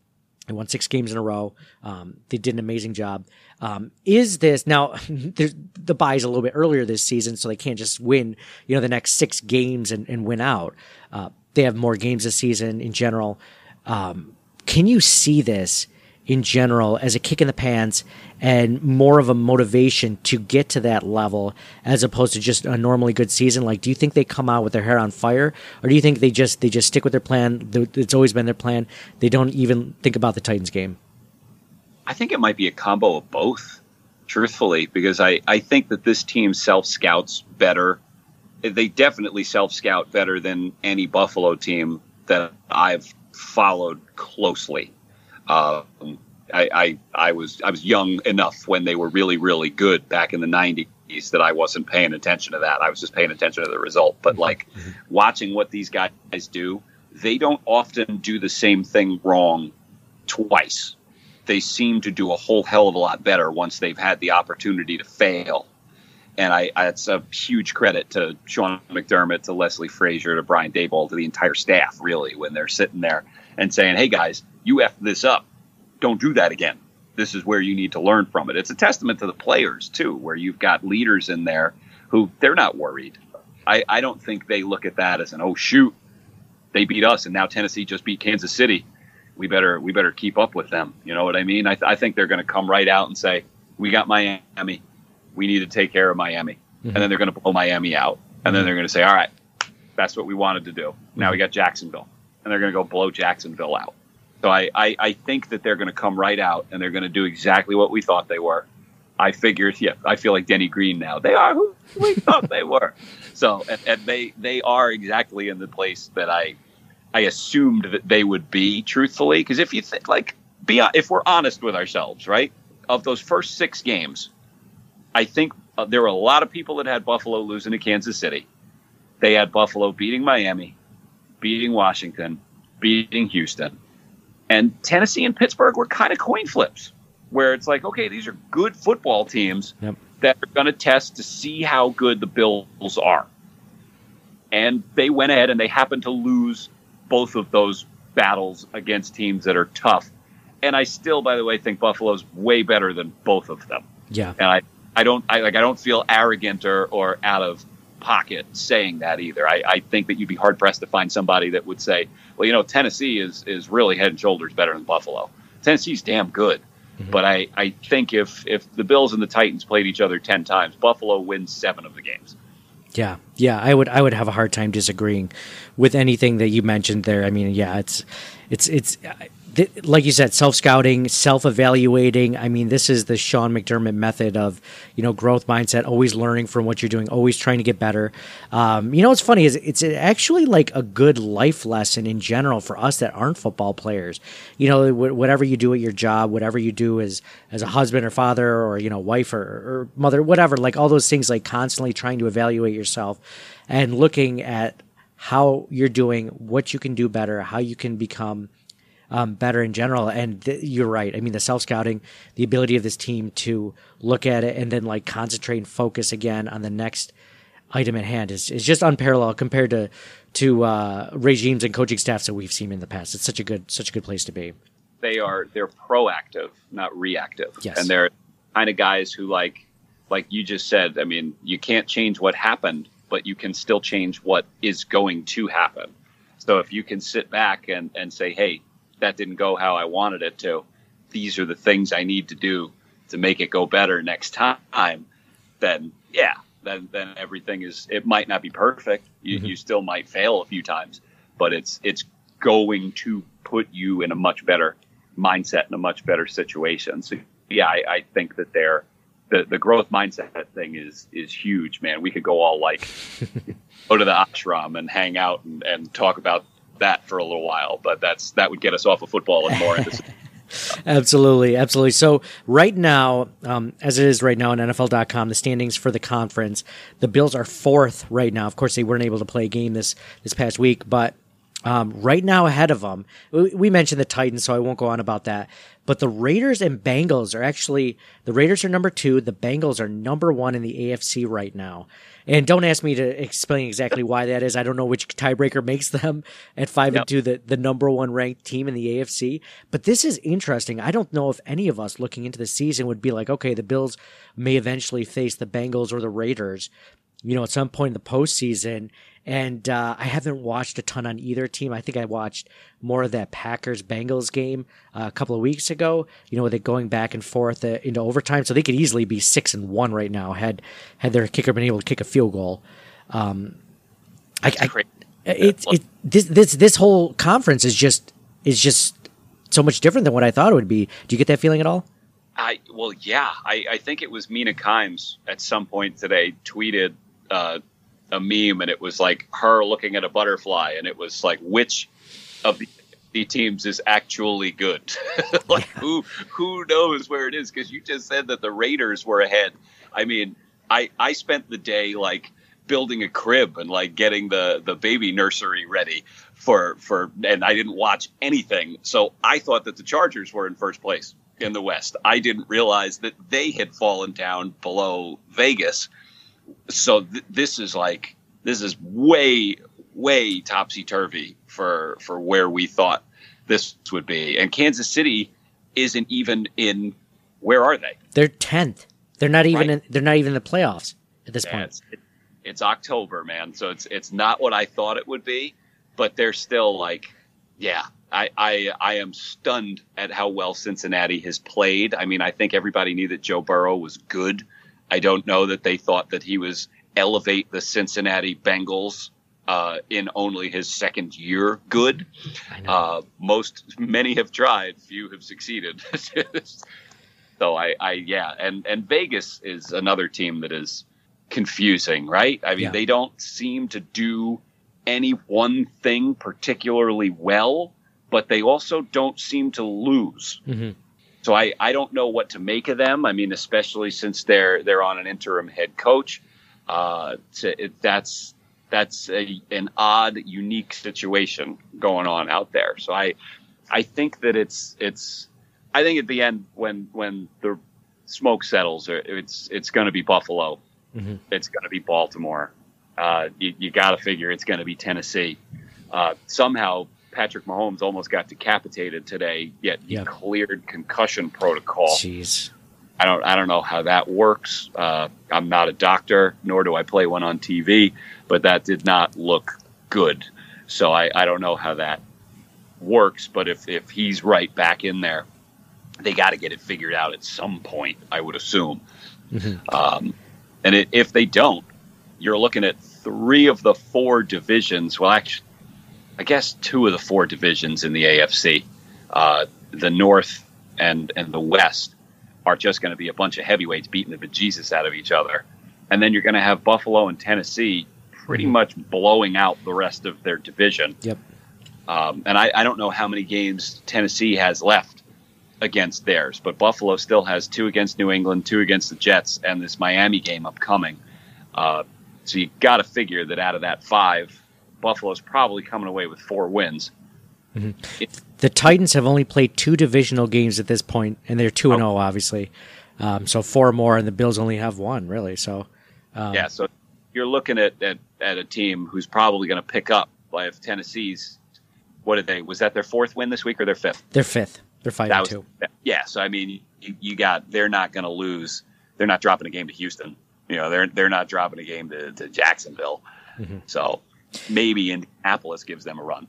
They won six games in a row. Um, they did an amazing job. Um, is this now? <laughs> the bye is a little bit earlier this season, so they can't just win, you know, the next six games and, and win out. Uh, they have more games this season in general. Um, can you see this in general as a kick in the pants and more of a motivation to get to that level as opposed to just a normally good season? Like do you think they come out with their hair on fire? Or do you think they just they just stick with their plan? It's always been their plan. They don't even think about the titans game. I think it might be a combo of both truthfully because i i think that this team self scouts better. They definitely self scout better than any buffalo team that i've followed closely um, I, I, I was I was young enough when they were really really good back in the '90s that I wasn't paying attention to that. I was just paying attention to the result. But mm-hmm. like mm-hmm. watching what these guys do, they don't often do the same thing wrong twice. They seem to do a whole hell of a lot better once they've had the opportunity to fail. And I, I it's a huge credit to Sean McDermott, to Leslie Frazier, to Brian Daboll, to the entire staff, really, when they're sitting there and saying, "Hey guys, you effed this up. Don't do that again. This is where you need to learn from it. It's a testament to the players, too, where you've got leaders in there who they're not worried. I, I don't think they look at that as an, oh, shoot, they beat us and now Tennessee just beat Kansas City. We better we better keep up with them. You know what I mean? I, th- I think they're going to come right out and say, we got Miami. We need to take care of Miami. Mm-hmm. And then they're going to blow Miami out. And then they're going to say, all right, that's what we wanted to do. Now we got Jacksonville. And they're going to go blow Jacksonville out. So I, I, I think that they're going to come right out and they're going to do exactly what we thought they were. I figured, yeah, I feel like Denny Green now. They are who we <laughs> thought they were. So, and, and, they they are exactly in the place that I I assumed that they would be. Truthfully, because if you think like be if we're honest with ourselves, right? Of those first six games, I think uh, there were a lot of people that had Buffalo losing to Kansas City. They had Buffalo beating Miami, beating Washington, beating Houston, and Tennessee and Pittsburgh were kind of coin flips, where it's like, okay, these are good football teams Yep. that are going to test to see how good the Bills are. And they went ahead and they happened to lose both of those battles against teams that are tough. And I still, by the way, think Buffalo's way better than both of them. Yeah. And I, I don't, I like, I don't feel arrogant or, or out of pocket saying that either. I, I think that you'd be hard pressed to find somebody that would say, well, you know, Tennessee is is really head and shoulders better than Buffalo. Tennessee's damn good. Mm-hmm. But I, I think if if the Bills and the Titans played each other ten times, Buffalo wins seven of the games. Yeah, yeah, I would I would have a hard time disagreeing with anything that you mentioned there. I mean, yeah, it's it's it's th- like you said, self scouting, self evaluating. I mean, this is the Sean McDermott method of you know growth mindset, always learning from what you're doing, always trying to get better. Um, you know, what's funny is it's actually like a good life lesson in general for us that aren't football players. You know, wh- whatever you do at your job, whatever you do as as a husband or father or you know wife or, or mother, whatever, like all those things, like constantly trying to evaluate yourself and looking at how you're doing, what you can do better, how you can become um, better in general. And th- you're right. I mean, the self scouting, the ability of this team to look at it and then like concentrate and focus again on the next item at hand is, is just unparalleled compared to to uh, regimes and coaching staffs that we've seen in the past. It's such a good such a good place to be. They are they're proactive, not reactive. Yes. And they're kind of guys who like like you just said, I mean, you can't change what happened, but you can still change what is going to happen. So if you can sit back and, and say, Hey, that didn't go how I wanted it to, these are the things I need to do to make it go better next time, then yeah, then then everything is it might not be perfect. You, mm-hmm. you still might fail a few times, but it's it's going to put you in a much better mindset and a much better situation. So yeah, I, I think that they're the, the growth mindset thing is is huge, man. We could go all like <laughs> go to the ashram and hang out and, and talk about that for a little while, but that's that would get us off of football and more into <laughs> Absolutely, absolutely. So right now, um, as it is right now on NFL.com, the standings for the conference, the Bills are fourth right now. Of course, they weren't able to play a game this this past week, but um, right now ahead of them, we, we mentioned the Titans, so I won't go on about that. But the Raiders and Bengals are actually the Raiders are number two. The Bengals are number one in the AFC right now. And don't ask me to explain exactly why that is. I don't know which tiebreaker makes them at five Yep. and two the, the number one ranked team in the AFC. But this is interesting. I don't know if any of us looking into the season would be like, okay, the Bills may eventually face the Bengals or the Raiders, you know, at some point in the postseason. And uh, I haven't watched a ton on either team. I think I watched more of that Packers Bengals game uh, a couple of weeks ago. You know, with it going back and forth uh, into overtime, so they could easily be six and one right now had had their kicker been able to kick a field goal. Um, I, I, it this this this whole conference is just is just so much different than what I thought it would be. Do you get that feeling at all? I well, yeah. I, I think it was Mina Kimes at some point today tweeted uh, a meme, and it was like her looking at a butterfly, and it was like which of the, teams is actually good. <laughs> like who who knows where it is? Because you just said that the Raiders were ahead. I mean, I I spent the day like building a crib and like getting the the baby nursery ready for for and I didn't watch anything. So I thought that the Chargers were in first place in the West. I didn't realize that they had fallen down below Vegas. So th- this is like this is way way topsy turvy for for where we thought this would be. And Kansas City isn't even in where are they? They're tenth. They're not even Right. in, they're not even in the playoffs at this Yeah, point. it's, it, it's October, man. So it's it's not what I thought it would be, but they're still like, yeah. I, I I am stunned at how well Cincinnati has played. I mean, I think everybody knew that Joe Burrow was good. I don't know that they thought that he was elevate the Cincinnati Bengals uh, in only his second year good. Uh, most many have tried, few have succeeded. <laughs> so I, I yeah, and and Vegas is another team that is confusing, right? I mean, Yeah. they don't seem to do any one thing particularly well. but they also don't seem to lose. Mhm. So I, I don't know what to make of them. I mean, especially since they're they're on an interim head coach. Uh, to, it, that's that's a, an odd, unique situation going on out there. So I I think that it's it's I think at the end when when the smoke settles, it's it's going to be Buffalo. Mhm. It's going to be Baltimore. Uh, you you got to figure it's going to be Tennessee. Uh, somehow Patrick Mahomes almost got decapitated today, yet he Yeah. cleared concussion protocol. Jeez. I don't I don't know how that works. Uh, I'm not a doctor, nor do I play one on TV, but that did not look good. So I, I don't know how that works. But if if he's right back in there, they got to get it figured out at some point. I would assume. Um, and it, if they don't, you're looking at three of the four divisions. Well, actually, I guess two of the four divisions in the AFC, uh, the North and and the West, are just going to be a bunch of heavyweights beating the bejesus out of each other, and then you're going to have Buffalo and Tennessee pretty much blowing out the rest of their division. Yep. Um, and I, I don't know how many games Tennessee has left against theirs, but Buffalo still has two against New England, two against the Jets, and this Miami game upcoming. Uh, so you got to figure that out of that five, Buffalo's probably coming away with four wins. The Titans have only played two divisional games at this point, and they're two and zero, obviously. Um, so four more, and the Bills only have one, really. So yeah, so you're looking at, at, at a team who's probably going to pick up. Like if Tennessee's, what did they? Was that their fourth win this week or their fifth? they're fifth. They're five That and was two. yeah. So I mean, you, you got they're not going to lose. They're not dropping a game to Houston. You know, they're they're not dropping a game to, to Jacksonville. Mm-hmm. So maybe Indianapolis gives them a run.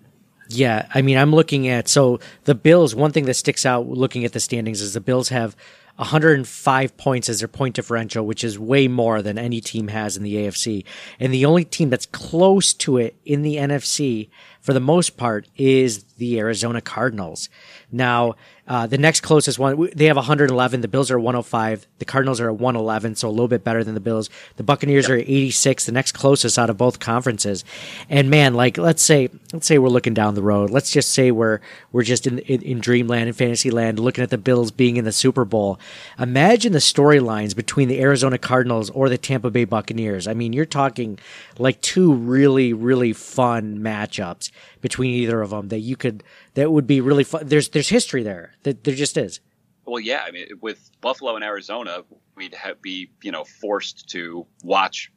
Yeah, I mean, I'm looking at so the Bills. One thing that sticks out looking at the standings is the Bills have 105 points as their point differential, which is way more than any team has in the AFC. And the only team that's close to it in the NFC, for the most part, is the Arizona Cardinals. Now, uh, the next closest one, they have 111. The Bills are 105. The Cardinals are at 111, so a little bit better than the Bills. The Buccaneers are at 86, the next closest out of both conferences. And man, like let's say, let's say we're looking down the road. Let's just say we're we're just in in, in dreamland and fantasyland, looking at the Bills being in the Super Bowl. Imagine the storylines between the Arizona Cardinals or the Tampa Bay Buccaneers. I mean, you're talking like two really really fun matchups between either of them that you could that would be really fun. There's there's history there. That there just is. Well, yeah. I mean, with Buffalo and Arizona, we'd have, be you know forced to watch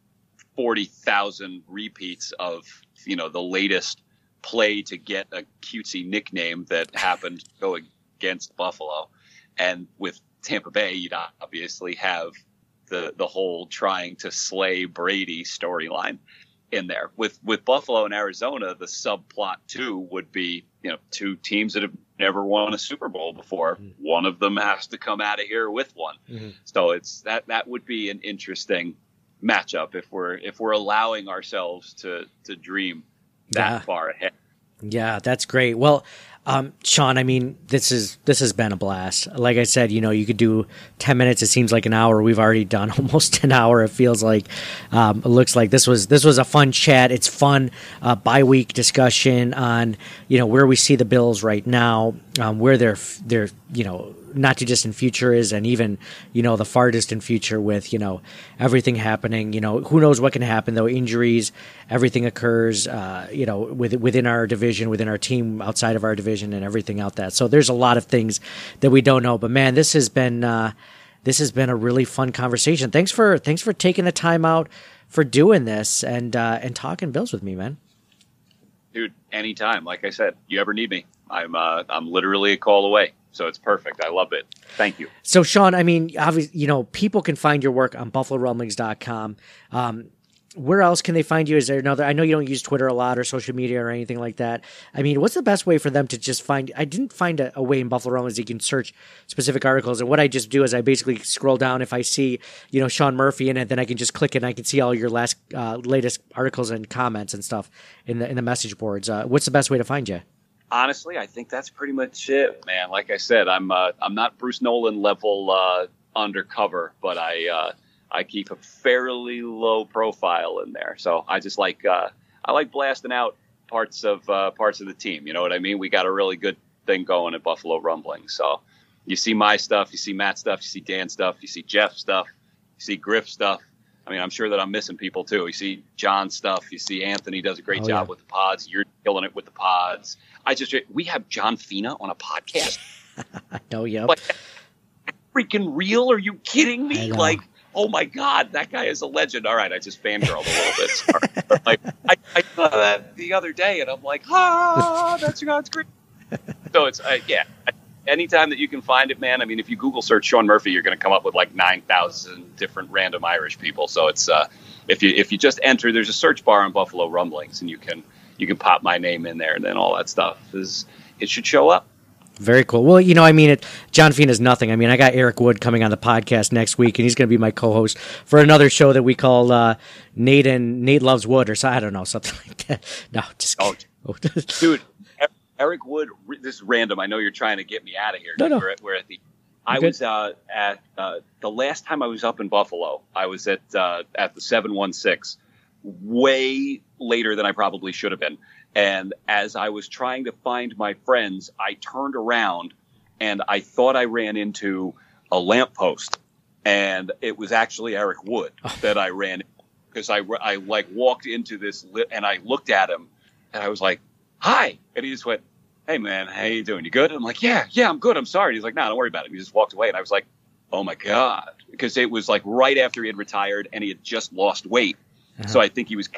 forty thousand repeats of you know the latest play to get a cutesy nickname that happened to go against Buffalo, and with Tampa Bay, you'd obviously have the the whole trying to slay Brady storyline in there. With with Buffalo and Arizona, the subplot too would be you know two teams that have never won a Super Bowl before. Mm-hmm. One of them has to come out of here with one. Mm-hmm. So it's that that would be an interesting matchup if we're if we're allowing ourselves to to dream that Yeah. far ahead. Yeah, that's great. Well, um, Sean, I mean, this is this has been a blast. Like I said, you know, you could do ten minutes. It seems like an hour. We've already done <laughs> almost an hour. It feels like. Um, it looks like this was this was a fun chat. It's fun uh, bye week discussion on you know where we see the Bills right now, um, where their their you know not too distant future is, and even you know the far distant future with you know everything happening. You know who knows what can happen though injuries, everything occurs. Uh, you know with, within our division, within our team, outside of our division, and everything out that. So there's a lot of things that we don't know. But man, this has been uh, this has been a really fun conversation. Thanks for thanks for taking the time out for doing this and uh, and talking Bills with me, man. Dude, anytime. Like I said, you ever need me, I'm uh, I'm literally a call away. So it's perfect. I love it. Thank you. So, Sean, I mean, obviously, you know, people can find your work on BuffaloRumblings.com. Um, where else can they find you? Is there another? I know you don't use Twitter a lot or social media or anything like that. I mean, what's the best way for them to just find? I didn't find a, a way in Buffalo Rumblings you can search specific articles. And what I just do is I basically scroll down. If I see, you know, Sean Murphy in it, then I can just click and I can see all your last, uh, latest articles and comments and stuff in the in the message boards. Uh, what's the best way to find you? honestly, I think that's pretty much it, man. Like I said, I'm uh, I'm not Bruce Nolan level uh, undercover, but I uh, I keep a fairly low profile in there. So I just like uh, I like blasting out parts of uh, parts of the team. You know what I mean? We got a really good thing going at Buffalo Rumbling. So you see my stuff, you see Matt stuff, you see Dan stuff, you see Jeff stuff, you see Griff stuff. I mean, I'm sure that I'm missing people too. You see John stuff, you see Anthony does a great Oh, job yeah. with the pods. You're killing it with the pods. I just we have John Fina on a podcast. I <laughs> know, yep. Like, freaking real? Are you kidding me? Like, oh my god, that guy is a legend. All right, I just fangirled a little bit. Like, I, I saw that the other day, and I'm like, ah, that's that's great. So it's uh, yeah. Anytime that you can find it, man. I mean, if you Google search Sean Murphy, you're going to come up with like nine thousand different random Irish people. So it's uh, if you if you just enter, there's a search bar on Buffalo Rumblings, and you can you can pop my name in there, and then all that stuff is it should show up. Very cool. Well, you know, I mean, it. John Fina is nothing. I mean, I got Eric Wood coming on the podcast next week, and he's going to be my co-host for another show that we call uh, Nate and Nate loves Wood, or so I don't know, something <laughs> like that. No, just Oh, <laughs> dude. Eric Wood. This is random. I know you're trying to get me out of here. No, no. We're, at, we're at the. I was uh, at uh, the last time I was up in Buffalo. I was at uh, at the seven one six, way later than I probably should have been. And as I was trying to find my friends, I turned around and I thought I ran into a lamppost, and it was actually Eric Wood oh. that I ran because I I like walked into this li- and I looked at him and I was like, "Hi," and he just went, "Hey man, how you doing? You good?" And I'm like, "Yeah, yeah, I'm good. I'm sorry." And he's like, "No, don't worry about it." He just walked away, and I was like, "Oh my god," because it was like right after he had retired and he had just lost weight, so I think he was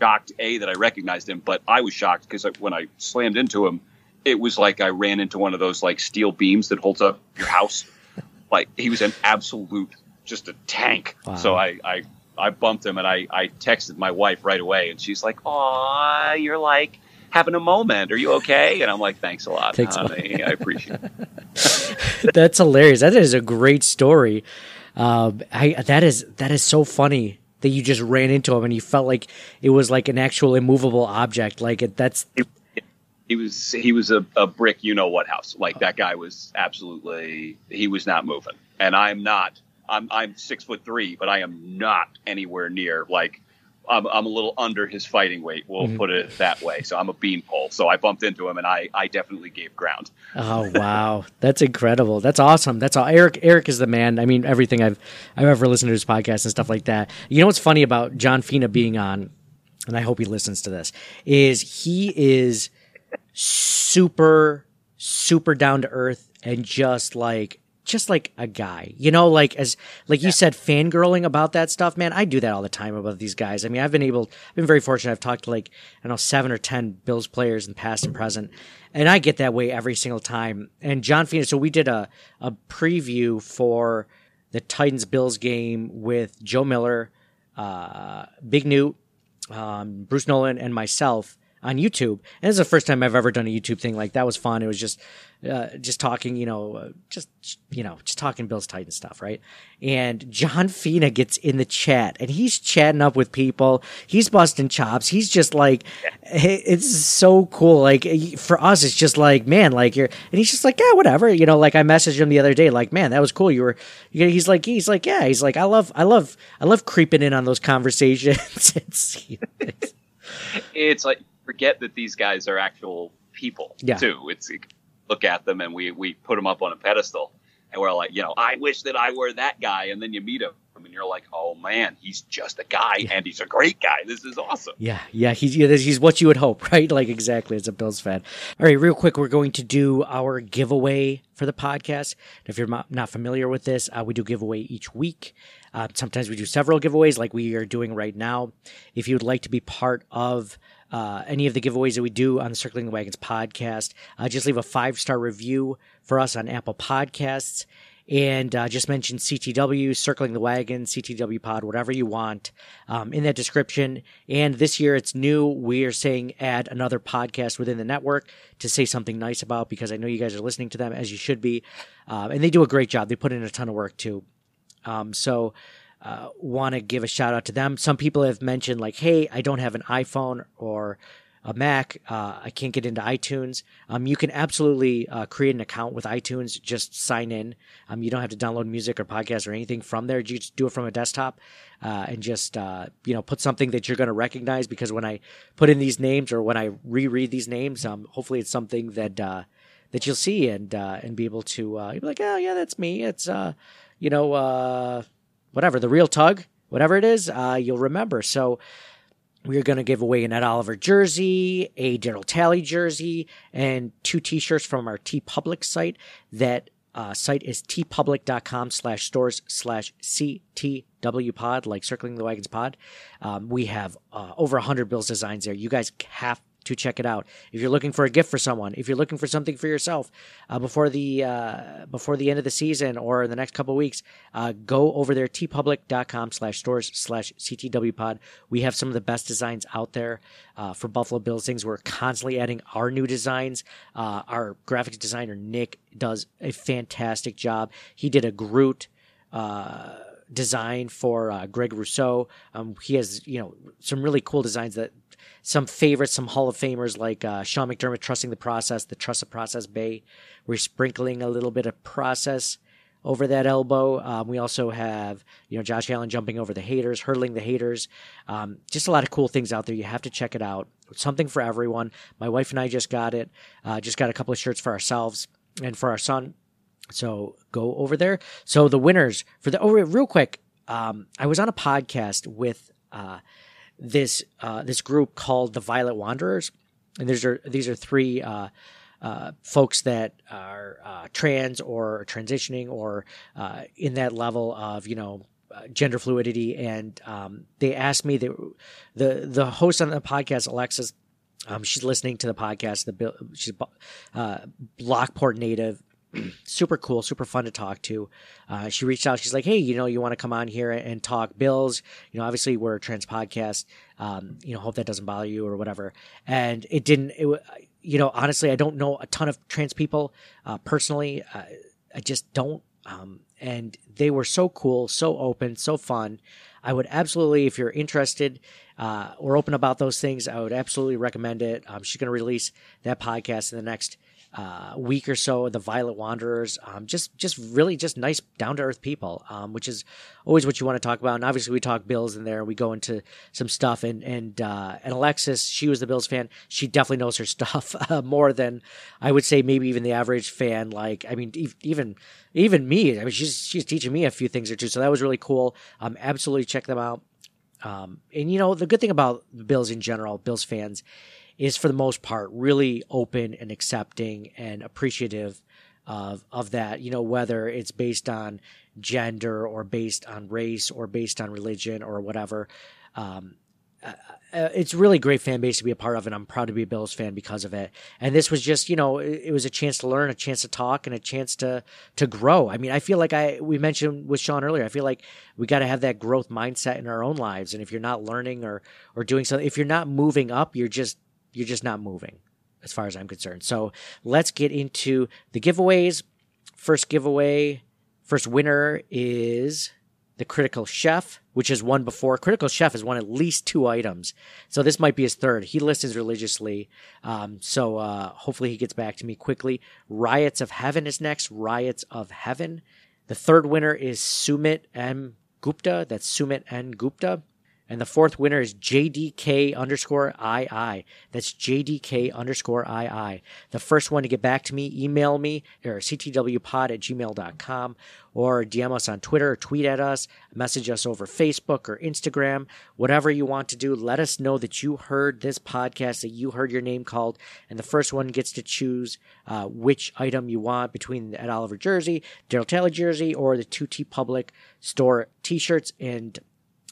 shocked a that I recognized him, but I was shocked because when I slammed into him, it was like I ran into one of those like steel beams that holds up your house. <laughs> like he was an absolute just a tank. Wow. So I, I I bumped him and I, I texted my wife right away and she's like, "Aw, you're like having a moment. Are you okay?" And I'm like, "Thanks a lot, Thanks a honey. I appreciate it." <laughs> That's hilarious. That is a great story. Um, I that is that is so funny that you just ran into him and you felt like it was like an actual immovable object. Like it, that's He was he was a, a brick, you know what house. Like that guy was absolutely he was not moving, and I'm not. I'm I'm six foot three, but I am not anywhere near like. I'm, I'm a little under his fighting weight. We'll mm-hmm. put it that way. So I'm a beanpole. So I bumped into him, and I, I definitely gave ground. Oh wow, that's incredible. That's awesome. That's all. Eric Eric is the man. I mean, everything I've I've ever listened to his podcast and stuff like that. You know what's funny about John Fina being on, and I hope he listens to this, is he is super super down to earth and just like just like a guy. You know, like as like you said, fangirling about that stuff, man. I do that all the time about these guys. I mean, I've been able, I've been very fortunate. I've talked to like I don't know seven or ten Bills players in past and present, and I get that way every single time. And John Phoenix, so we did a a preview for the Titans Bills game with Joe Miller, uh, Big Newt, um, Bruce Nolan, and myself on YouTube. And this is the first time I've ever done a YouTube thing like that. Was fun. It was just, uh, just talking, you know, uh, just you know, just talking Bills Titans stuff, right? And John Fina gets in the chat, and he's chatting up with people. He's busting chops. He's just like, it's so cool. Like for us, it's just like, man, like you're, and he's just like, yeah, whatever. You know, like I messaged him the other day, like, man, that was cool. You were, you know, he's like, he's like, yeah, he's like, I love, I love, I love creeping in on those conversations. <laughs> it's, it's It's like forget that these guys are actual people Yeah. too. It's look at them and we we put them up on a pedestal, and we're like, you know, I wish that I were that guy, and then you meet him and you're like, oh man, he's just a guy, and he's a great guy. This is awesome. Yeah, yeah, he's yeah, he's what you would hope, <laughs> right? Like exactly as a Bills fan. All right, real quick, we're going to do our giveaway for the podcast. If you're not not familiar with this, uh, we do giveaway each week. Uh, sometimes we do several giveaways, like we are doing right now. If you would like to be part of uh, any of the giveaways that we do on the Circling the Wagons podcast, uh, just leave a five star review for us on Apple Podcasts and uh, just mention CTW, Circling the Wagon, CTW Pod, whatever you want um, in that description. And this year it's new. We are saying add another podcast within the network to say something nice about because I know you guys are listening to them as you should be. Um, and they do a great job. They put in a ton of work too. Um, so uh, want to give a shout out to them. Some people have mentioned like, hey, I don't have an iPhone or a Mac, uh, I can't get into iTunes. Um, you can absolutely uh, create an account with iTunes. Just sign in. Um, you don't have to download music or podcast or anything from there. You just do it from a desktop uh, and just uh, you know put something that you're going to recognize. Because when I put in these names or when I reread these names, um, hopefully it's something that uh, that you'll see and uh, and be able to be like, oh yeah, that's me. It's you know whatever the real tug, whatever it is, you'll remember. So we're going to give away an Ed Oliver jersey, a Daryl Talley jersey, and two t-shirts from our TeePublic site. That uh, site is teepublic.com slash stores slash CTW pod, like Circling the Wagons pod. Um, we have uh, over 100 Bills designs there. You guys have to check it out. If you're looking for a gift for someone, if you're looking for something for yourself uh, before the uh, before the end of the season or in the next couple weeks, uh, go over there teepublic.com slash stores slash ctwpod. We have some of the best designs out there uh, for Buffalo Bills things. We're constantly adding our new designs. Uh, our graphics designer Nick does a fantastic job. He did a Groot uh, design for uh, Greg Rousseau. Um, he has you know some really cool designs that some favorites, some Hall of Famers like uh, Sean McDermott trusting the process, the trust the process bay. We're sprinkling a little bit of process over that elbow. Um, we also have, you know, Josh Allen jumping over the haters, hurdling the haters. Um, just a lot of cool things out there. You have to check it out. Something for everyone. My wife and I just got it. Uh, just got a couple of shirts for ourselves and for our son. So go over there. So the winners for the oh real quick. Um, I was on a podcast with uh, this uh, this group called the Violet Wanderers, and these are these are three uh, uh, folks that are uh, trans or transitioning or uh, in that level of you know uh, gender fluidity, and um, they asked me the the the host on the podcast, Alexis. Um, she's listening to the podcast. The she's Lockport native, super cool, super fun to talk to. Uh, she reached out. She's like, "Hey, you know, you want to come on here and talk bills? You know, obviously we're a trans podcast. Um, you know, hope that doesn't bother you or whatever." And it didn't. It, you know, honestly, I don't know a ton of trans people uh, personally. I just don't. Um, and they were so cool, so open, so fun. I would absolutely, if you're interested uh, or open about those things, I would absolutely recommend it. Um, she's going to release that podcast in the next uh, week or so, the Violet Wanderers, um, just just really just nice down to earth people, um, which is always what you want to talk about. And obviously, we talk Bills in there. We go into some stuff, and and uh, and Alexis, she was the Bills fan. She definitely knows her <laughs> stuff uh, more than I would say maybe even the average fan. Like I mean, even even me. I mean, she's she's teaching me a few things or two. So that was really cool. Um, absolutely check them out. Um, and you know the good thing about Bills in general, Bills fans, is for the most part really open and accepting and appreciative of of that you know whether it's based on gender or based on race or based on religion or whatever um, uh, uh, it's really great fan base to be a part of, and I'm proud to be a Bills fan because of it. And this was just, you know, it, it was a chance to learn, a chance to talk, and a chance to to grow. I mean, I feel like I we mentioned with Sean earlier. I feel like we got to have that growth mindset in our own lives. And if you're not learning or or doing something, if you're not moving up, you're just you're just not moving as far as I'm concerned. So let's get into the giveaways. First giveaway, first winner is the Critical Chef, which has won before. Critical Chef has won at least two items. So this might be his third. He listens religiously. Um, so uh, hopefully he gets back to me quickly. Riots of Heaven is next. Riots of Heaven. The third winner is Sumit M. Gupta. That's Sumit N. Gupta. And the fourth winner is JDK underscore II. That's JDK underscore II. The first one to get back to me, email me or ctwpod at gmail.com or DM us on Twitter tweet at us, message us over Facebook or Instagram, whatever you want to do. Let us know that you heard this podcast, that you heard your name called, and the first one gets to choose uh, which item you want between the Ed Oliver jersey, Daryl Talley jersey, or the 2T Public store t shirts. And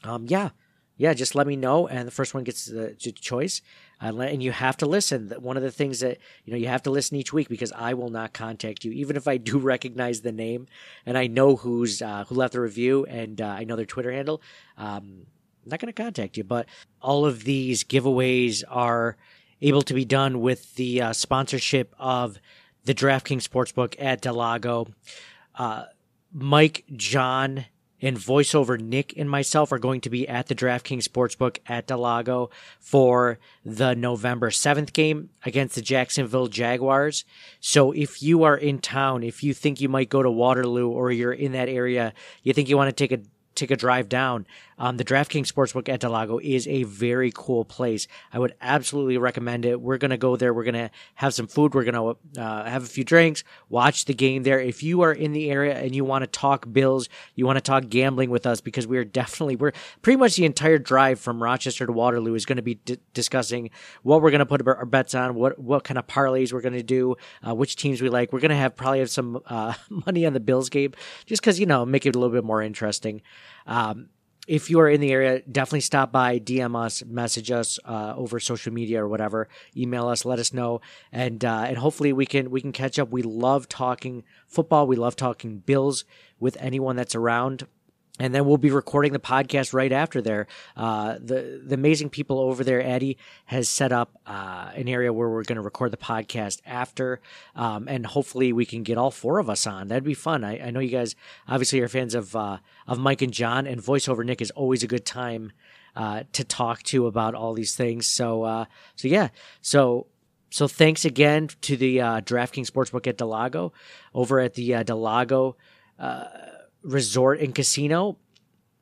um, yeah yeah, just let me know, and the first one gets the, choice. Uh, and you have to listen. One of the things that you know you have to listen each week because I will not contact you, even if I do <laughs> recognize the name and I know who's uh, who left the review and uh, I know their Twitter handle. Um, I'm not going to contact you, but all of these giveaways are able to be done with the uh, sponsorship of the DraftKings Sportsbook at Del Lago. Uh, Mike, John, and voiceover Nick and myself are going to be at the DraftKings Sportsbook at del Lago for the November 7th game against the Jacksonville Jaguars. So if you are in town, if you think you might go to Waterloo or you're in that area, you think you want to take a take a drive down. Um, the DraftKings Sportsbook at del Lago is a very cool place. I would absolutely recommend it. We're going to go there. We're going to have some food. We're going to uh, have a few drinks, watch the game there. If you are in the area and you want to talk Bills, you want to talk gambling with us because we are definitely, we're pretty much the entire drive from Rochester to Waterloo is going to be d- discussing what we're going to put our bets on, what, what kind of parlays we're going to do, uh, which teams we like. We're going to have probably have some uh, <laughs> money on the Bills game just because, you know, make it a little bit more interesting. Um, if you are in the area, definitely stop by, DM us, message us uh, over social media or whatever. Email us, let us know, and uh, and hopefully we can we can catch up. We love talking football. We love talking Bills with anyone that's around and then we'll be recording the podcast right after there. Uh, the the amazing people over there, Eddie has set up uh, an area where we're going to record the podcast after, um, and hopefully we can get all four of us on. That'd be fun. I, I know you guys obviously are fans of uh, of Mike and John, and voiceover Nick is always a good time uh, to talk to about all these things. So uh, so yeah, so. So thanks again to the uh, DraftKings Sportsbook at del Lago, over at the Del Lago resort and casino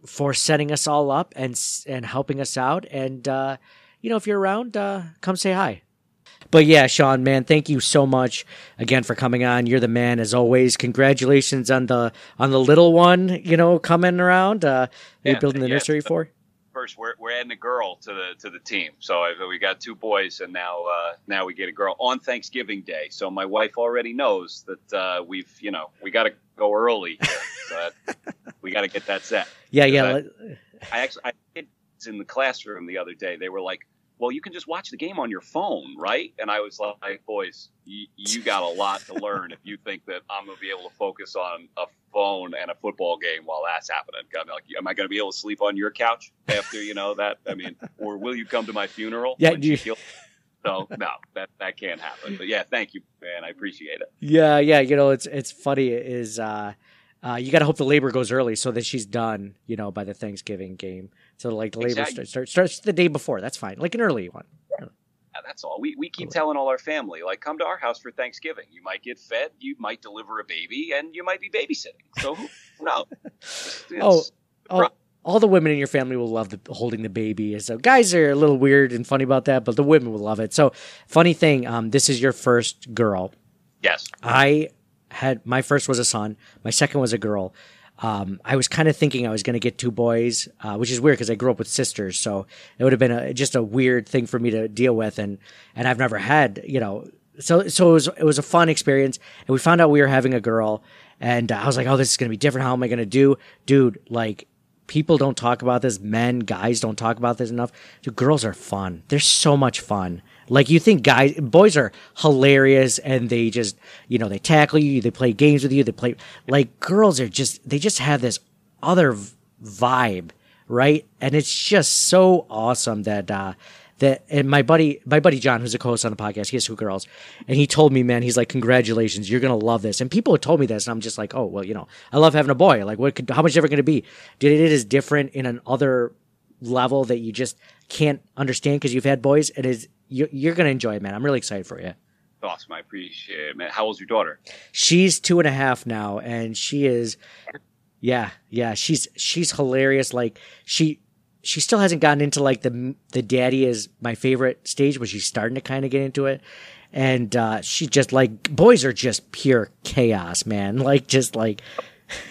for setting us all up and and helping us out. And uh, you know, if you're around, uh, come say hi. But yeah, Sean, man, thank you so much again for coming on. You're the man as always. Congratulations on the on the little one, you know, coming around. Uh, yeah, you're building the yeah, nursery for. First, we're, we're adding a girl to the to the team, so I've, we got two boys, and now uh, now we get a girl on Thanksgiving Day. So my wife already knows that uh, we've you know we got to go early here. So <laughs> we got to get that set. Yeah, yeah. I, I actually I did in the classroom the other day. They were like, "Well, you can just watch the game on your phone, right?" And I was like, "Boys, you, you got a lot to learn if you think that I'm going to be able to focus on a phone and a football game while that's happening. I'm like, am I going to be able to sleep on your couch after you know that? I mean, or will you come to my funeral? Yeah, you, feel- so no, that that can't happen. But yeah, thank you, man. I appreciate it. Yeah, yeah. You know, it's it's funny. Is uh, uh, you got to hope the labor goes early so that she's done. You know, by the Thanksgiving game. So like the labor exactly. starts, starts the day before. That's fine. Like an early one. Yeah, that's all. We we keep telling all our family like, come to our house for Thanksgiving. You might get fed. You might deliver a baby, and you might be babysitting. So who knows? <laughs> oh. Oh, all the women in your family will love the, holding the baby. So guys are a little weird and funny about that, but the women will love it. So funny thing, um, this is your first girl. Yes. I had my first was a son. My second was a girl. Um, I was kind of thinking I was going to get two boys, uh, which is weird because I grew up with sisters, so it would have been a, just a weird thing for me to deal with, and and I've never had, you know, so so it was it was a fun experience, and we found out we were having a girl, and I was like, oh, this is going to be different. How am I going to do, dude? Like people don't talk about this. Men, guys don't talk about this enough. Dude, girls are fun. They're so much fun. Like you think guys, boys are hilarious and they just, you know, they tackle you, they play games with you, they play like girls are just, they just have this other vibe, right? And it's just so awesome that, uh, that and my buddy my buddy John, who's a co-host on the podcast, he has two girls, and he told me, man, he's like, congratulations, you're gonna love this. And people have told me this, and I'm just like, oh well, you know, I love having a boy. Like, what could how much ever it be? Did it is different in an other level that you just can't understand because you've had boys. It is you, you're gonna enjoy it, man. I'm really excited for you. Awesome, I appreciate it, man. How old's your daughter? She's two and a half now, and she is, yeah, yeah. She's she's hilarious. Like she she still hasn't gotten into like the the daddy is my favorite stage, but she's starting to kind of get into it. And uh, she just like boys are just pure chaos, man. <laughs> Like just like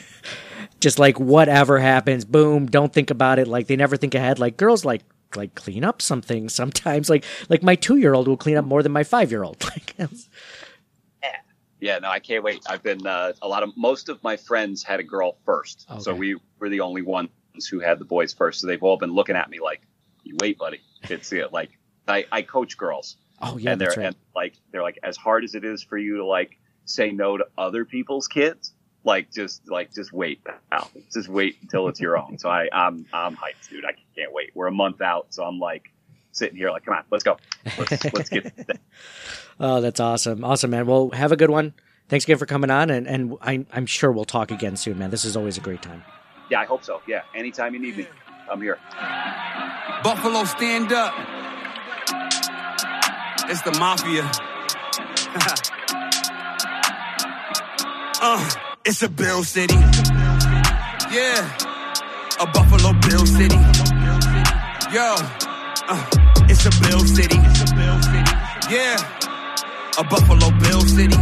<laughs> just like whatever happens, boom, don't think about it. Like they never think ahead. Like girls like like clean up something sometimes. <laughs> Like like my two year old will clean up more than my five year old. <laughs> Like yeah, yeah. No, I can't wait. I've been uh, a lot of most of my friends had a girl first, okay. so we were the only ones who had the boys first. So they've all been looking at me like, "You wait, buddy." It's it. Like I, I coach girls. Oh yeah, and they're right. and like they're like as hard as it is for you to like say no to other people's kids. Like just like just wait now. Just wait until it's your own. So I I'm I'm hyped, dude. I can't wait. We're a month out, so I'm like sitting here like, come on, let's go. Let's let's get. <laughs> oh, that's awesome, awesome, man. Well, have a good one. Thanks again for coming on, and and I, I'm sure we'll talk again soon, man. This is always a great time. Yeah, I hope so. Yeah, anytime you need me, I'm here. Buffalo, stand up. It's the mafia. <laughs> uh, it's a Bill City. Yeah, a Buffalo Bill City. Yo, uh, it's a Bill City. Yeah, a Buffalo Bill City.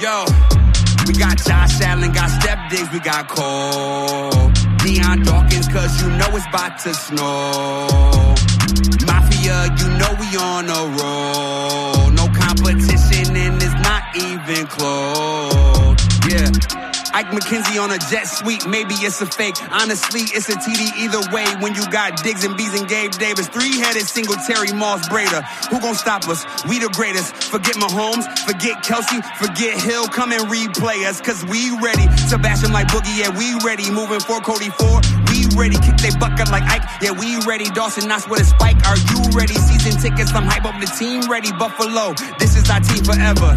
Yo, we got Josh Allen, got Stef Diggs, we got Cole. Dion Dawkins, cause you know it's about to snow. Mafia, you know we on a roll. Even close. Yeah. Ike McKenzie on a jet sweep, maybe it's a fake. Honestly, it's a TD either way when you got Diggs and Bees and Gabe Davis. Three-headed single Terry Moss Braider. Who gon' stop us? We the greatest. Forget Mahomes, forget Kelce, forget Hill. Come and replay us, cause we ready. Sebastian like Boogie, yeah, we ready. Moving for Cody Ford, we ready. Kick they bucket like Ike, yeah, we ready. Dawson Knox with a spike, are you ready? Season tickets, I'm hype up the team ready. Buffalo, this is our team forever.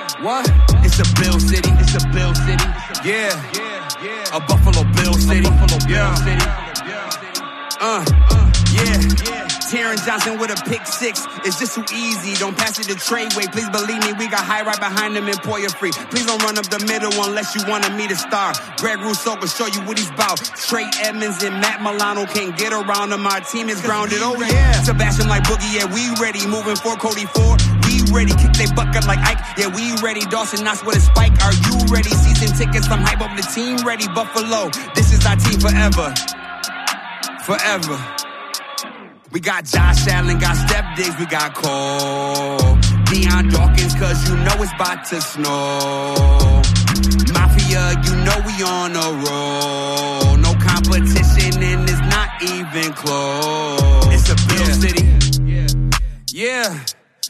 What? It's a Bill City, it's a Bill City, yeah. Yeah, yeah. A Buffalo Bill City, Buffalo Bill City. Uh, yeah. Yeah. Taron Johnson with a pick six. It's just too easy. Don't pass it to trade way. Please believe me, we got high right behind him and Poyer free. Please don't run up the middle unless you wanted me to star. Greg Rousseau will show you what he's about. Trey Edmunds and Matt Milano can't get around him. Our team is grounded. Oh yeah. Sebastian like Boogie, yeah, we ready. Moving for Cody Ford. We ready. Kick they bucket like Ike. Yeah, we ready. Dawson Knox with a spike. Are you ready? Season tickets, I'm hype up the team ready. Buffalo, this is our team forever forever. We got Josh Allen, got Stef Diggs, we got Cole. Dion Dawkins, cause you know it's about to snow. Mafia, you know we on a roll. No competition and it's not even close. It's a Bill City.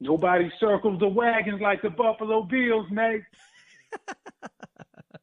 Nobody circles the wagons like the Buffalo Bills, mate. <laughs>